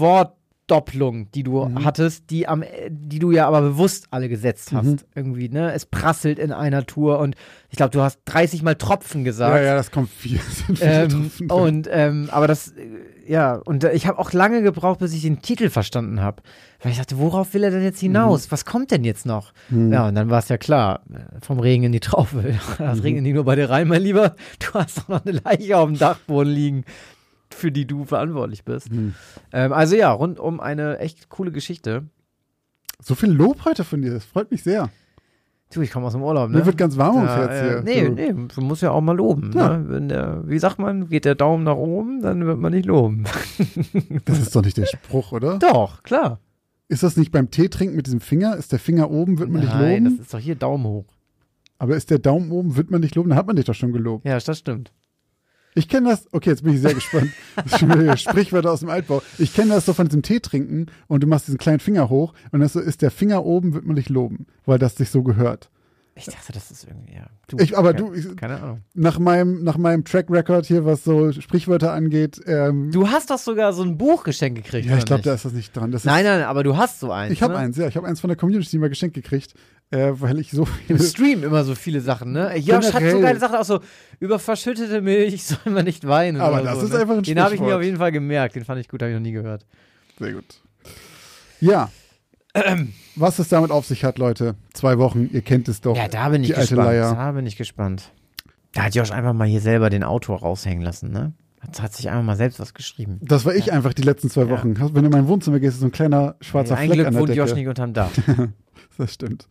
Wortdopplung, die du Mhm. hattest, die am, die du ja aber bewusst alle gesetzt hast, Mhm. irgendwie, ne? Es prasselt in einer Tour und ich glaube, du hast 30 Mal Tropfen gesagt. ja, ja, das kommt viel. sind viele Ähm, Tropfen drin. und ähm, aber das, äh, ja, und äh, ich habe auch lange gebraucht, bis ich den Titel verstanden habe. Weil ich dachte, worauf will er denn jetzt hinaus? Mhm. Was kommt denn jetzt noch? Ja, und dann war es ja klar, äh, vom Regen in die Traufe. Mhm. Das regnet nicht nur bei dir rein, mein Lieber. Du hast doch noch eine Leiche auf dem Dachboden liegen, für die du verantwortlich bist. Mhm. Ähm, also ja, rundum eine echt coole Geschichte. so viel Lob heute von dir, das freut mich sehr. Du, ich komme aus dem Urlaub, ne? Mir wird ganz warm ums Ja, Herz äh, hier. nee, Du- nee, du musst ja auch mal loben. Ja. Ne? Wenn der, wie sagt man, geht der Daumen nach oben, dann wird man nicht loben. Das ist doch nicht der Spruch, oder? Doch, klar. Ist das nicht beim Tee trinken mit diesem Finger? Ist der Finger oben, wird man Nein, loben? das ist doch hier Daumen hoch. Aber ist der Daumen oben, wird man dich loben? Dann hat man dich doch schon gelobt. Ja, das stimmt. Ich kenne das, okay, jetzt bin ich sehr gespannt. Sprichwörter aus dem Altbau. Ich kenne das so von diesem Tee trinken und du machst diesen kleinen Finger hoch und das so ist der Finger oben, wird man dich loben, weil das sich so gehört. Ich dachte, das ist irgendwie, ja. Du, Ich, aber keine, du, ich, Keine Ahnung. nach meinem, nach meinem Track Record hier, was so Sprichwörter angeht, ähm, Du hast doch sogar so ein Buch geschenkt gekriegt, ja, ich glaube, da ist das nicht dran. Das Nein, ist, nein, aber du hast so eins. ich habe ne? eins, ja, ich habe eins von der Community mal geschenkt gekriegt, äh, weil ich so Im viele Stream immer so viele Sachen, ne? Josh hat so geile Sachen auch so, über verschüttete Milch soll man nicht weinen. Aber das so, ist ne? einfach ein Den habe ich mir auf jeden Fall gemerkt, den fand ich gut, habe ich noch nie gehört. Sehr gut. Ja. Was es damit auf sich hat, Leute. Zwei Wochen, ihr kennt es doch. Ja, da bin ich gespannt. Da bin ich gespannt. Da hat Josh einfach mal hier selber den Autor raushängen lassen, ne? Hat, hat sich einfach mal selbst was geschrieben. Das war ich einfach die letzten zwei Ja. Wochen. Wenn du in mein Wohnzimmer gehst, ist so ein kleiner schwarzer Ein Fleck Glück an der wohnt Decke. Josh nicht unterm Dach. Das stimmt.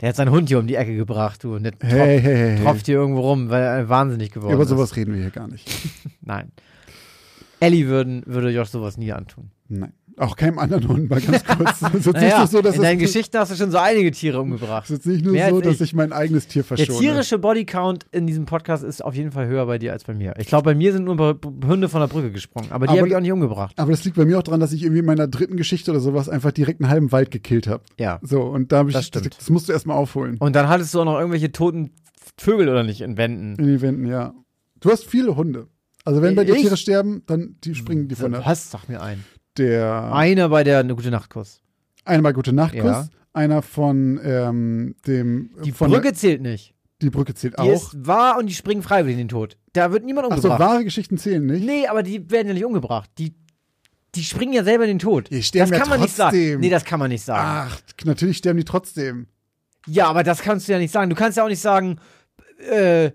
Der hat seinen Hund hier um die Ecke gebracht, du. Und der Hey, tropft, hey, hey. tropft hier irgendwo rum, weil er wahnsinnig geworden Ja, über ist. sowas reden wir hier gar nicht. Nein. Ellie würden, würde Josh sowas nie antun. Nein. Auch keinem anderen Hund, mal ganz kurz. Naja, so, in deinen Geschichten hast du schon so einige Tiere umgebracht. es ist nicht nur Mehr so, dass ich. ich mein eigenes Tier Der verschone. tierische Bodycount in diesem Podcast ist auf jeden Fall höher bei dir als bei mir. Ich glaube, bei mir sind nur Hunde von der Brücke gesprungen, aber die habe ich auch nicht umgebracht. Aber das liegt bei mir auch daran, dass ich irgendwie in meiner dritten Geschichte oder sowas einfach direkt einen halben Wald gekillt habe. Ja. So, und da habe ich, Das das musst du erstmal aufholen. Und dann hattest du auch noch irgendwelche toten Vögel oder nicht in Wänden. In den Wänden, ja. Du hast viele Hunde. Also wenn bei dir? Tiere sterben, dann die springen die von der. Was? Sag mir ein. Der Einer bei der eine gute Nachtkuss. einmal gute Nachtkuss, Ja. einer von ähm, dem Die von Brücke Der, zählt nicht. die Brücke zählt Die auch. ist wahr und die springen freiwillig in den Tod. Da wird niemand Achso, umgebracht. wahre Geschichten zählen nicht. nee, aber die werden ja nicht umgebracht. Die, die springen ja selber in den Tod. Die sterben das ja kann man nicht sagen. trotzdem. Nee, das kann man nicht sagen. Ach, natürlich sterben die trotzdem. Ja, aber das kannst du ja nicht sagen. Du kannst ja auch nicht sagen, äh,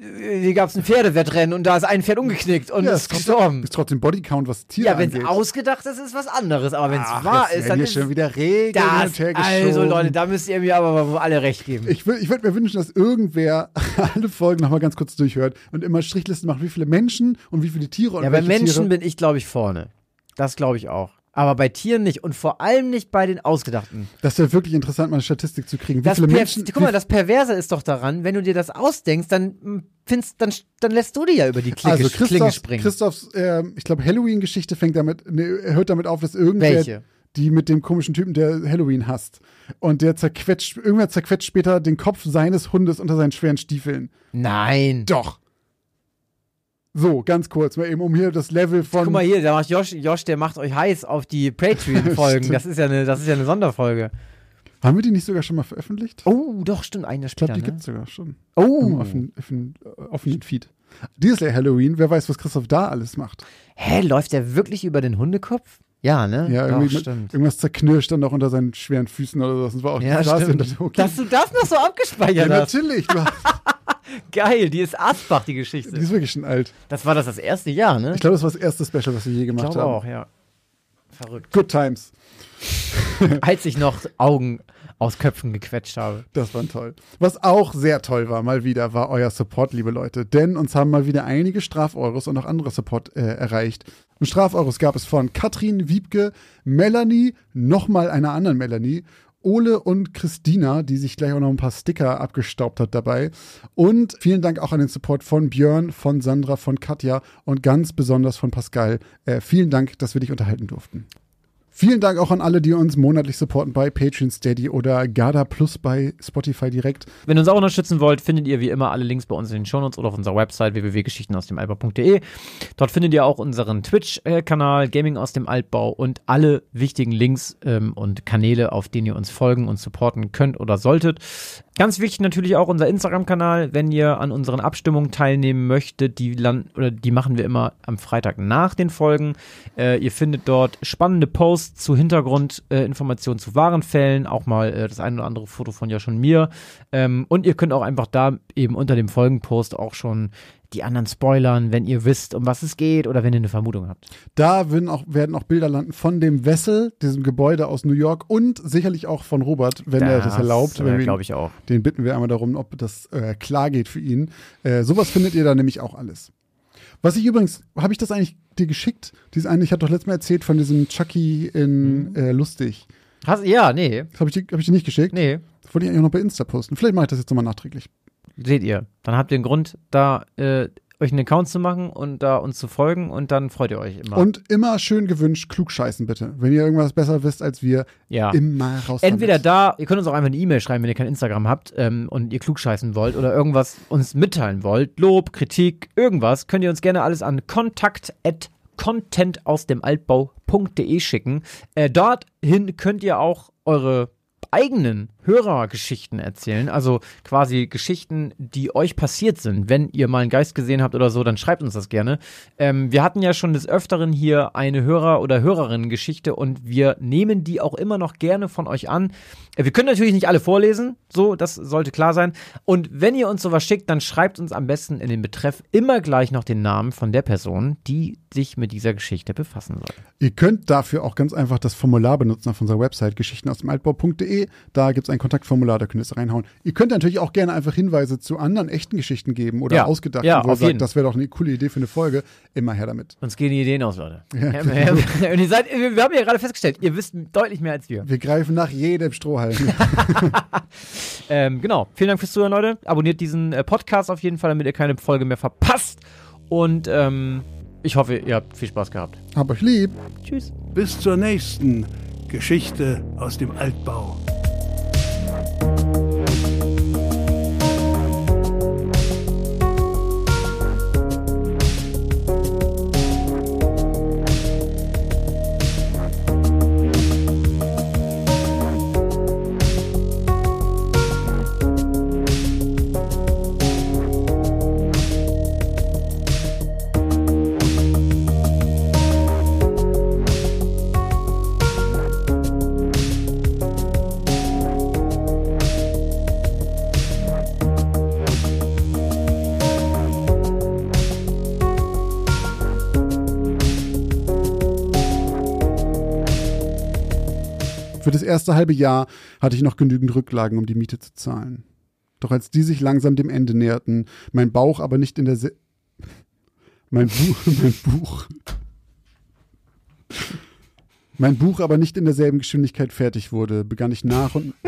hier gab es ein Pferdewettrennen und da ist ein Pferd umgeknickt und Ja, ist gestorben. Ist trotzdem Bodycount, was Tiere Ja, wenn es ausgedacht ist, ist was anderes. Aber wenn es wahr ist, dann ist schon wieder Regeln das. Also. Leute, da müsst ihr mir aber alle recht geben. Ich, ich würde mir wünschen, dass irgendwer alle Folgen nochmal ganz kurz durchhört und immer Strichlisten macht, wie viele Menschen und wie viele Tiere und ja, bei Menschen Tiere. bin ich, glaube ich, vorne. Das glaube ich auch. Aber bei Tieren nicht und vor allem nicht bei den Ausgedachten. Das wäre wirklich interessant, mal eine Statistik zu kriegen. Wie Das viele per Menschen. Guck mal, das Perverse ist doch daran, wenn du dir das ausdenkst, dann mm, findest, dann, dann lässt du dir ja über die Klinge, also Klinge springen. Christophs, ähm, ich glaube, Halloween-Geschichte fängt damit, ne, hört damit auf, dass irgendwer Welche? die mit dem komischen Typen, der Halloween hasst. Und der zerquetscht, irgendwer zerquetscht später den Kopf seines Hundes unter seinen schweren Stiefeln. Nein. Doch. So, ganz kurz, mal eben um hier das Level von. Guck mal hier, da macht Josh, Josh, der macht euch heiß auf die Patreon-Folgen. Das ist ja eine, das ist ja eine Sonderfolge. Haben wir die nicht sogar schon mal veröffentlicht? Oh, doch, stimmt, ein Jahr ich glaube, später. die ne? gibt's sogar schon. Oh. äh, offenen Feed. Dieses Jahr Halloween, wer weiß, was Christoph da alles macht. Hä, läuft der wirklich über den Hundekopf? Ja, ne? Ja, doch, irgendwie mit, stimmt. irgendwas zerknirscht dann noch unter seinen schweren Füßen oder so. Das war auch Ja, krass. das- okay. Dass du das noch so ja, abgespeichert hast. natürlich. Du hast, Geil, die ist Asbach, die die Geschichte. ist wirklich schon alt. Das war das das erste Jahr, ne? Ich glaube, das war das erste Special, was wir je Ich gemacht glaube haben. auch, ja. Verrückt. Good times. Als ich noch Augen aus Köpfen gequetscht habe. Das war toll. Was auch sehr toll war, mal wieder, war euer Support, liebe Leute. Denn uns haben mal wieder einige Strafeuros und auch andere Support äh, erreicht. Und Strafeuros gab es von Katrin Wiebke, Melanie, nochmal einer anderen Melanie, Ole und Christina, die sich gleich auch noch ein paar Sticker abgestaubt hat dabei. Und vielen Dank auch an den Support von Björn, von Sandra, von Katja und ganz besonders von Pascal. Äh, vielen Dank, dass wir dich unterhalten durften. Vielen Dank auch an alle, die uns monatlich supporten bei Patreon Steady oder Garda Plus bei Spotify direkt. Wenn ihr uns auch unterstützen wollt, findet ihr wie immer alle Links bei uns in den Shownotes oder auf unserer Website www.geschichtenausdemalbau.de. Dort findet ihr auch unseren Twitch-Kanal Gaming aus dem Altbau und alle wichtigen Links ähm, und Kanäle, auf denen ihr uns folgen und supporten könnt oder solltet. Ganz wichtig natürlich auch unser Instagram-Kanal, wenn ihr an unseren Abstimmungen teilnehmen möchtet, die land oder die machen wir immer am Freitag nach den Folgen. Äh, ihr findet dort spannende Posts zu Hintergrundinformationen äh, zu wahren Fällen, auch mal äh, das ein oder andere Foto von ja schon mir. Ähm, und ihr könnt auch einfach da eben unter dem Folgenpost auch schon die anderen spoilern, wenn ihr wisst, um was es geht oder wenn ihr eine Vermutung habt. Da werden auch, werden auch Bilder landen von dem Wessel, diesem Gebäude aus New York und sicherlich auch von Robert, wenn er das erlaubt. Äh, glaube ich auch. Den bitten wir einmal darum, ob das äh, klar geht für ihn. Äh, sowas findet ihr da nämlich auch alles. Was ich übrigens, habe ich das eigentlich dir geschickt? Dieses eine, ich hatte doch letztes Mal erzählt von diesem Chucky in äh, Lustig. Hast, ja, nee, Das habe ich, dir- hab ich dir nicht geschickt? nee. Das wollte ich eigentlich auch noch bei Insta posten. Vielleicht mache ich das jetzt nochmal nachträglich. Seht ihr. Dann habt ihr einen Grund, da äh, euch einen Account zu machen und da uns zu folgen und dann freut ihr euch immer. Und immer schön gewünscht, klug scheißen bitte. Wenn ihr irgendwas besser wisst als wir, ja. immer raus. Entweder damit. da, ihr könnt uns auch einfach eine E-Mail schreiben, wenn ihr kein Instagram habt ähm, und ihr klugscheißen wollt oder irgendwas uns mitteilen wollt, Lob, Kritik, irgendwas, könnt ihr uns gerne alles an kontakt content aus dem Altbau.de schicken. Äh, dorthin könnt ihr auch eure eigenen Hörergeschichten erzählen, also quasi Geschichten, die euch passiert sind. Wenn ihr mal einen Geist gesehen habt oder so, dann schreibt uns das gerne. Ähm, wir hatten ja schon des Öfteren hier eine Hörer- oder Hörerinnen-Geschichte und wir nehmen die auch immer noch gerne von euch an. Äh, wir können natürlich nicht alle vorlesen, so, das sollte klar sein. Und wenn ihr uns sowas schickt, dann schreibt uns am besten in den Betreff immer gleich noch den Namen von der Person, die sich mit dieser Geschichte befassen soll. Ihr könnt dafür auch ganz einfach das Formular benutzen auf unserer Website geschichten aus dem Altbau.de. Da gibt es ein Kontaktformular, da könnt ihr es reinhauen. Ihr könnt natürlich auch gerne einfach Hinweise zu anderen echten Geschichten geben oder Ja, ausgedachten, ja, wo ihr auf jeden. sagt, das wäre doch eine coole Idee für eine Folge. Immer her damit. Uns gehen die Ideen aus, Leute. Ja, Ja, und ihr seid, wir haben ja gerade festgestellt, ihr wisst deutlich mehr als wir. Wir greifen nach jedem Strohhalm. Ähm, genau. Vielen Dank fürs Zuhören, Leute. Abonniert diesen äh, Podcast auf jeden Fall, damit ihr keine Folge mehr verpasst. Und ähm, ich hoffe, ihr habt viel Spaß gehabt. Hab euch lieb. Tschüss. Bis zur nächsten Geschichte aus dem Altbau. Für erste halbe Jahr hatte ich noch genügend Rücklagen, um die Miete zu zahlen. Doch als die sich langsam dem Ende näherten, mein Bauch aber nicht in der Se mein Buch, mein Buch, mein Buch aber nicht in derselben Geschwindigkeit fertig wurde, begann ich nach und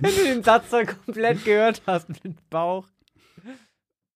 Wenn du den Satz dann komplett gehört hast mit Bauch.